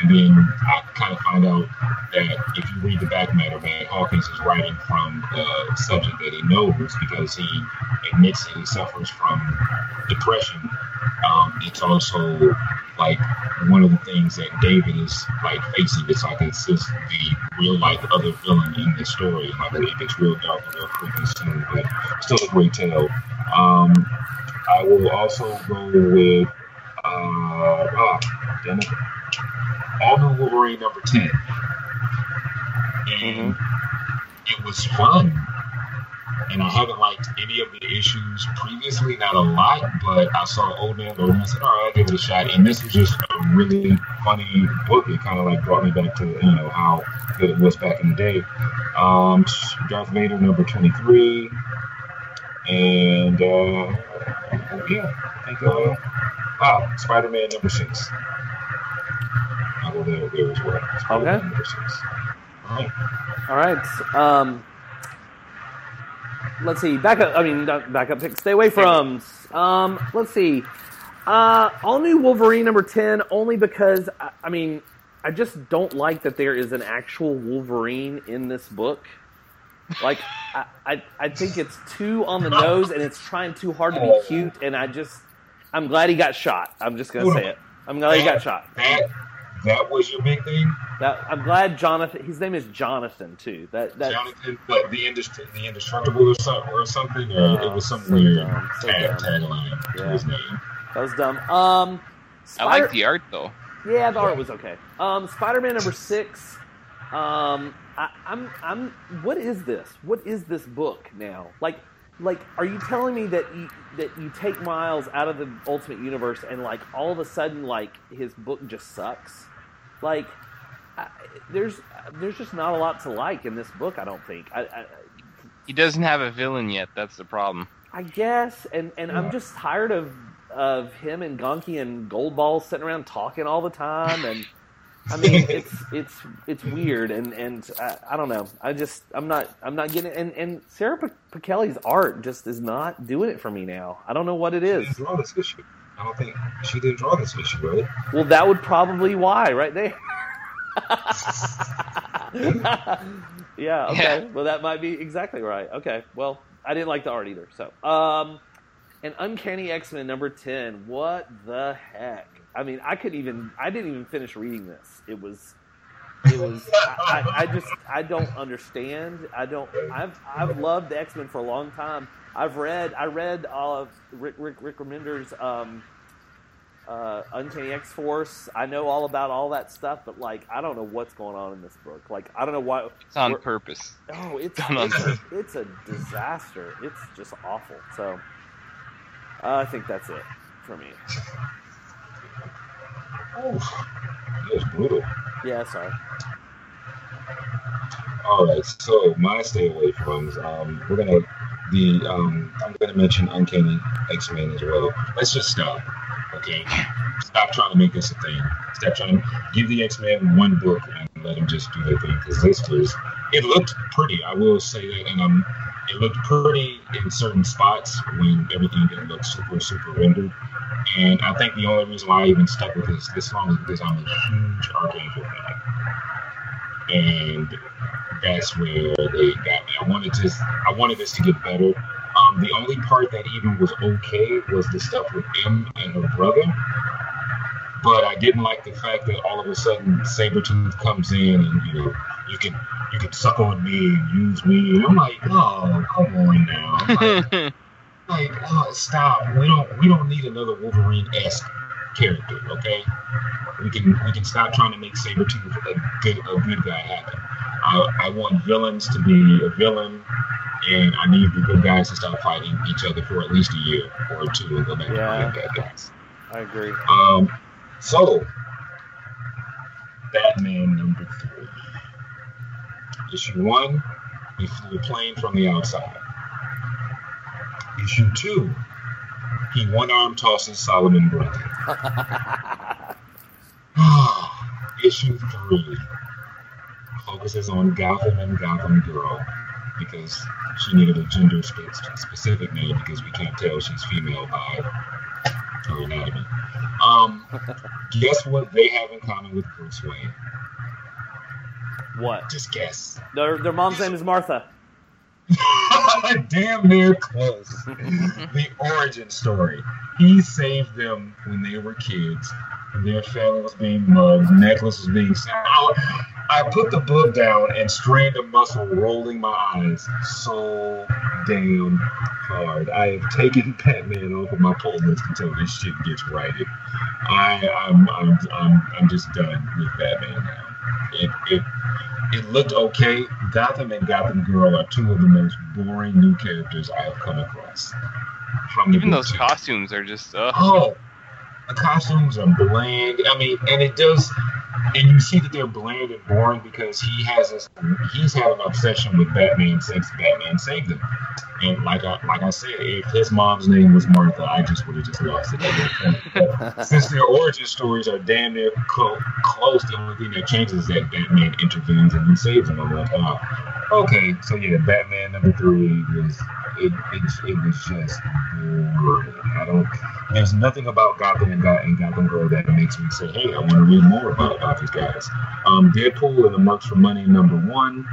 and then I kind of find out that if you read the back matter, Matt Hawkins is writing from a subject that he knows because he admits that he suffers from depression. Um, it's also like one of the things that David is like facing. It's like it's just the real life other villain in the story. Like it gets real dark and real creepy soon, but still a great tale. Um, I will also go with uh, ah, damn it. All New Wolverine number 10. And it was fun. And I haven't liked any of the issues previously, not a lot, but I saw Old Man Logan. I said, all right, I'll give it a shot. And this was just a really funny book. It kind of like brought me back to, you know, how good it was back in the day. Um, Darth Vader number 23. And, uh, yeah, I think, uh, ah, Spider Man number 6. I'll go there, there as well. Spider-Man Okay. Number 6. All right. All right. Um, let's see. Back up. I mean, not backup pick. Stay away from. Um, let's see. Uh, all new Wolverine number ten. Only because I, I mean, I just don't like that there is an actual Wolverine in this book. Like, I, I, I think it's too on the nose and it's trying too hard to be cute. And I just, I'm glad he got shot. I'm just gonna say it. I'm glad he got shot. That that was your big thing, That, I'm glad Jonathan. His name is Jonathan too. That that Jonathan. But the industry, the indestructible or something, or something, or it was some So weird dumb, so tag, dumb. tagline to his name. that was dumb. Um, I like the art though. Yeah, the art was okay. Um, Spider-Man number six. Um, I, I'm, I'm. What is this? What is this book now? Like, like, are you telling me that you, that you take Miles out of the Ultimate Universe and like all of a sudden like his book just sucks? Like, I, there's there's just not a lot to like in this book. I don't think. I, I, He doesn't have a villain yet. That's the problem. I guess, and and I'm just tired of of him and Ganke and Goldball sitting around talking all the time, and I mean it's it's it's weird, and and I, I don't know. I just I'm not I'm not getting it. and and Sarah Pichelli's art just is not doing it for me now. I don't know what it is. She didn't issue. I don't think she didn't draw this issue, right? Well, that would probably why right there. yeah. Okay. Yeah. Well, that might be exactly right. Okay. Well, I didn't like the art either. So, um, and Uncanny X Men number ten. What the heck? I mean, I couldn't even. I didn't even finish reading this. It was. It was. I, I, I just. I don't understand. I don't. I've. I've loved the X Men for a long time. I've read. I read all of Rick Rick, Rick Remender's. Um, uh, Uncanny X Force. I know all about all that stuff, but like I don't know what's going on in this book. Like I don't know why. It's on purpose. Oh, it's Done on it's, a, purpose. it's a disaster. It's just awful. So uh, I think that's it for me. Oh, it was brutal. Yeah, sorry. All right, so my stay away from um, we're gonna the um, I'm gonna mention Uncanny X Men as well. Let's just stop, okay? Stop trying to make this a thing. Stop trying to give the X Men one book and let them just do their thing because this was it looked pretty. I will say that, and um, it looked pretty in certain spots when everything didn't look super super rendered. And I think the only reason why I even stuck with this this long is because I'm a huge Archangel fan and that's where they got me. I wanted to, I wanted this to get better. Um, the only part that even was okay was the stuff with M and her brother, but I didn't like the fact that all of a sudden Sabretooth comes in and you know you can you can suck on me and use me, and I'm like, oh come on now, I'm like, like oh, stop. We don't we don't need another Wolverine esque character, okay? We can we can stop trying to make Sabretooth a good a good guy happen. I, I want villains to be a villain, and I need the good guys to stop fighting each other for at least a year or two and go back Yeah. to bad guys. I agree. Um, so Batman number three. Issue one, he flew a plane from the outside. Issue two, he one arm tosses Solomon Grundy. Issue three focuses on Gotham and Gotham Girl because she needed a gender specific name because we can't tell she's female by her anatomy. Um, guess what they have in common with Bruce Wayne? what? Just guess. Their, their mom's name is Martha. Damn near close. the origin story. He saved them when they were kids. Their family was being mugged, necklace was being. I, I put the book down and strained a muscle, rolling my eyes so damn hard. I have taken Batman off of my pull list until this shit gets righted. I, I'm, I'm, I'm, I'm just done with Batman now. It, it, it looked okay. Gotham and Gotham Girl are two of the most boring new characters I have come across. From Even those costumes are just. Uh, Oh, the costumes are bland. I mean, and it does, and you see that they're bland and boring because he has this. He's had an obsession with Batman since Batman saved him. And like I like I said, if his mom's name was Martha, I just would have just lost it at point. Since their origin stories are damn near co- close, the only thing that changes is that Batman intervenes and he saves him. I'm like, oh, okay. So yeah, Batman number three was it, it, it was just boring. I don't. There's nothing about Gotham and, Gotham and Gotham Girl that makes me say, "Hey, I want to read more about, about these guys." Um, Deadpool and the Mercs for Money number one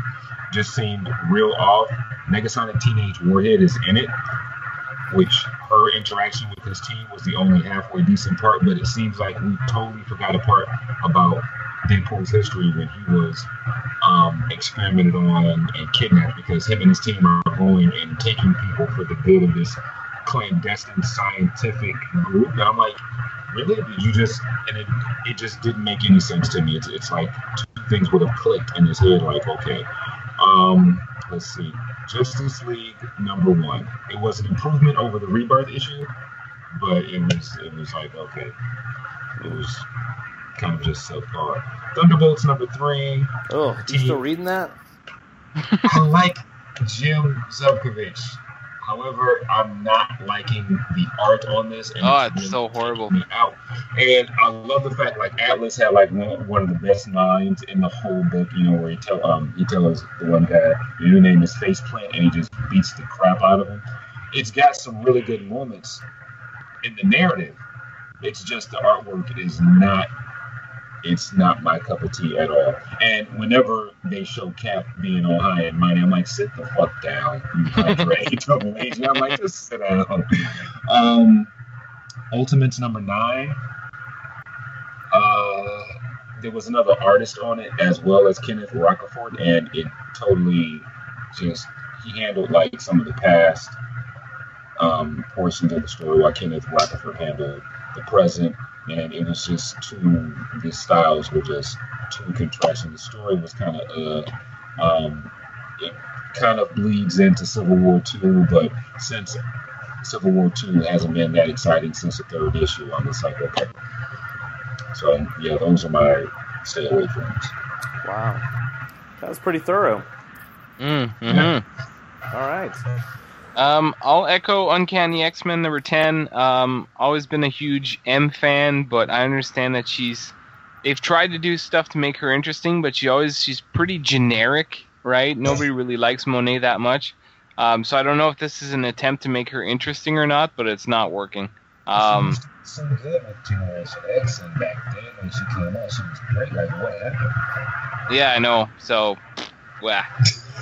just seemed real off. Negasonic Teenage Warhead is in it, which her interaction with his team was the only halfway decent part. But it seems like we totally forgot a part about Deadpool's history when he was um, experimented on and kidnapped because him and his team are going and taking people for the good of this clandestine scientific group. And I'm like, really? Did you just? And it, it just didn't make any sense to me. It's, it's like two things would have clicked in his head. Like, okay, um, let's see. Justice League number one. It was an improvement over the Rebirth issue, but it was it was like okay, it was kind of just subpar. Thunderbolts number three. Oh, you still reading that? I like Jim Zubkovich. However, I'm not liking the art on this. And oh, it's, it's so horrible. Me out. And I love the fact like Atlas had like one, one of the best lines in the whole book. You know, where he tell um he tells the one guy your name is Faceplant, and he just beats the crap out of him. It's got some really good moments in the narrative. It's just the artwork is not it's not my cup of tea at all. And whenever they show Cap being all high and mighty, I'm like, sit the fuck down, you double agent. I'm like, just sit down. Um, Ultimates number nine. Uh, there was another artist on it as well as Kenneth Rocafort, and it totally just he handled like some of the past um, portions of the story, while Kenneth Rocafort handled the present and it was just too. The styles were just too contrasting. The story was kind of uh, um, it kind of bleeds into Civil War Two, but since Civil War Two hasn't been that exciting since the third issue, I'm just like, okay. So yeah, those are my stay away films. Wow, that was pretty thorough. Mm, hmm All right. Um, I'll echo Uncanny X Men number ten. Um, always been a huge M fan, but I understand that she's. They've tried to do stuff to make her interesting, but she always she's pretty generic, right? Nobody really likes Monet that much. Um, so I don't know if this is an attempt to make her interesting or not, but it's not working. Um, she was good with Generation X, and back then when she came out, she was great. Like what happened? Yeah, I know. So, well.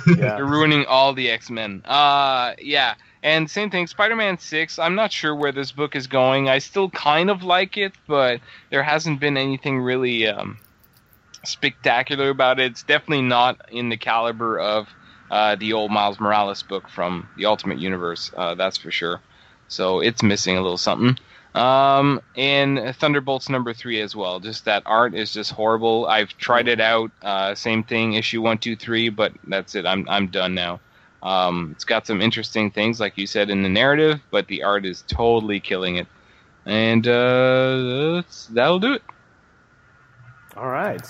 Yeah. You're ruining all the X Men. Uh, yeah. And same thing, Spider Man 6. I'm not sure where this book is going. I still kind of like it, but there hasn't been anything really um, spectacular about it. It's definitely not in the caliber of uh, the old Miles Morales book from the Ultimate Universe, uh, that's for sure. So it's missing a little something. Um, and Thunderbolts number three as well. Just that art is just horrible. I've tried it out. Uh, same thing, issue one, two, three, but that's it. I'm I'm done now. Um, it's got some interesting things, like you said, in the narrative, but the art is totally killing it. And uh, that'll do it. All right.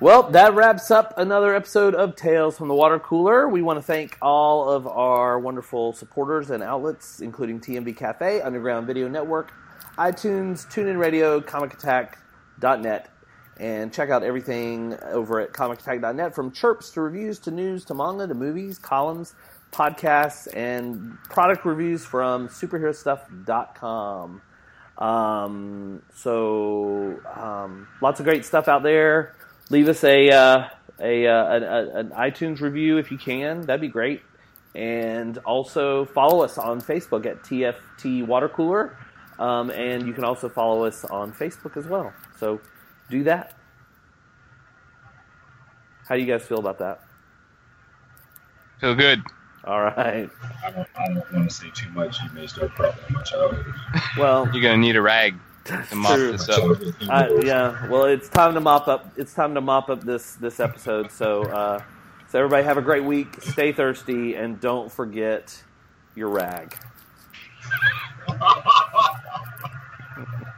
Well, that wraps up another episode of Tales from the Water Cooler. We want to thank all of our wonderful supporters and outlets, including TMV Cafe, Underground Video Network, iTunes, TuneIn Radio, ComicAttack.net, and check out everything over at ComicAttack.net from chirps to reviews to news to manga to movies, columns, podcasts, and product reviews from superherostuff.com. Um, so, um, lots of great stuff out there leave us a, uh, a, uh, a, an iTunes review if you can. That'd be great. And also follow us on Facebook at TFT Water Cooler. Um, and you can also follow us on Facebook as well. So do that. How do you guys feel about that? Feel good. All right. I don't, I don't want to say too much. You may start crying my child. Well, You're gonna need a rag yeah. Well, it's time to mop up. It's time to mop up this this episode. So, uh, so everybody have a great week. Stay thirsty and don't forget your rag.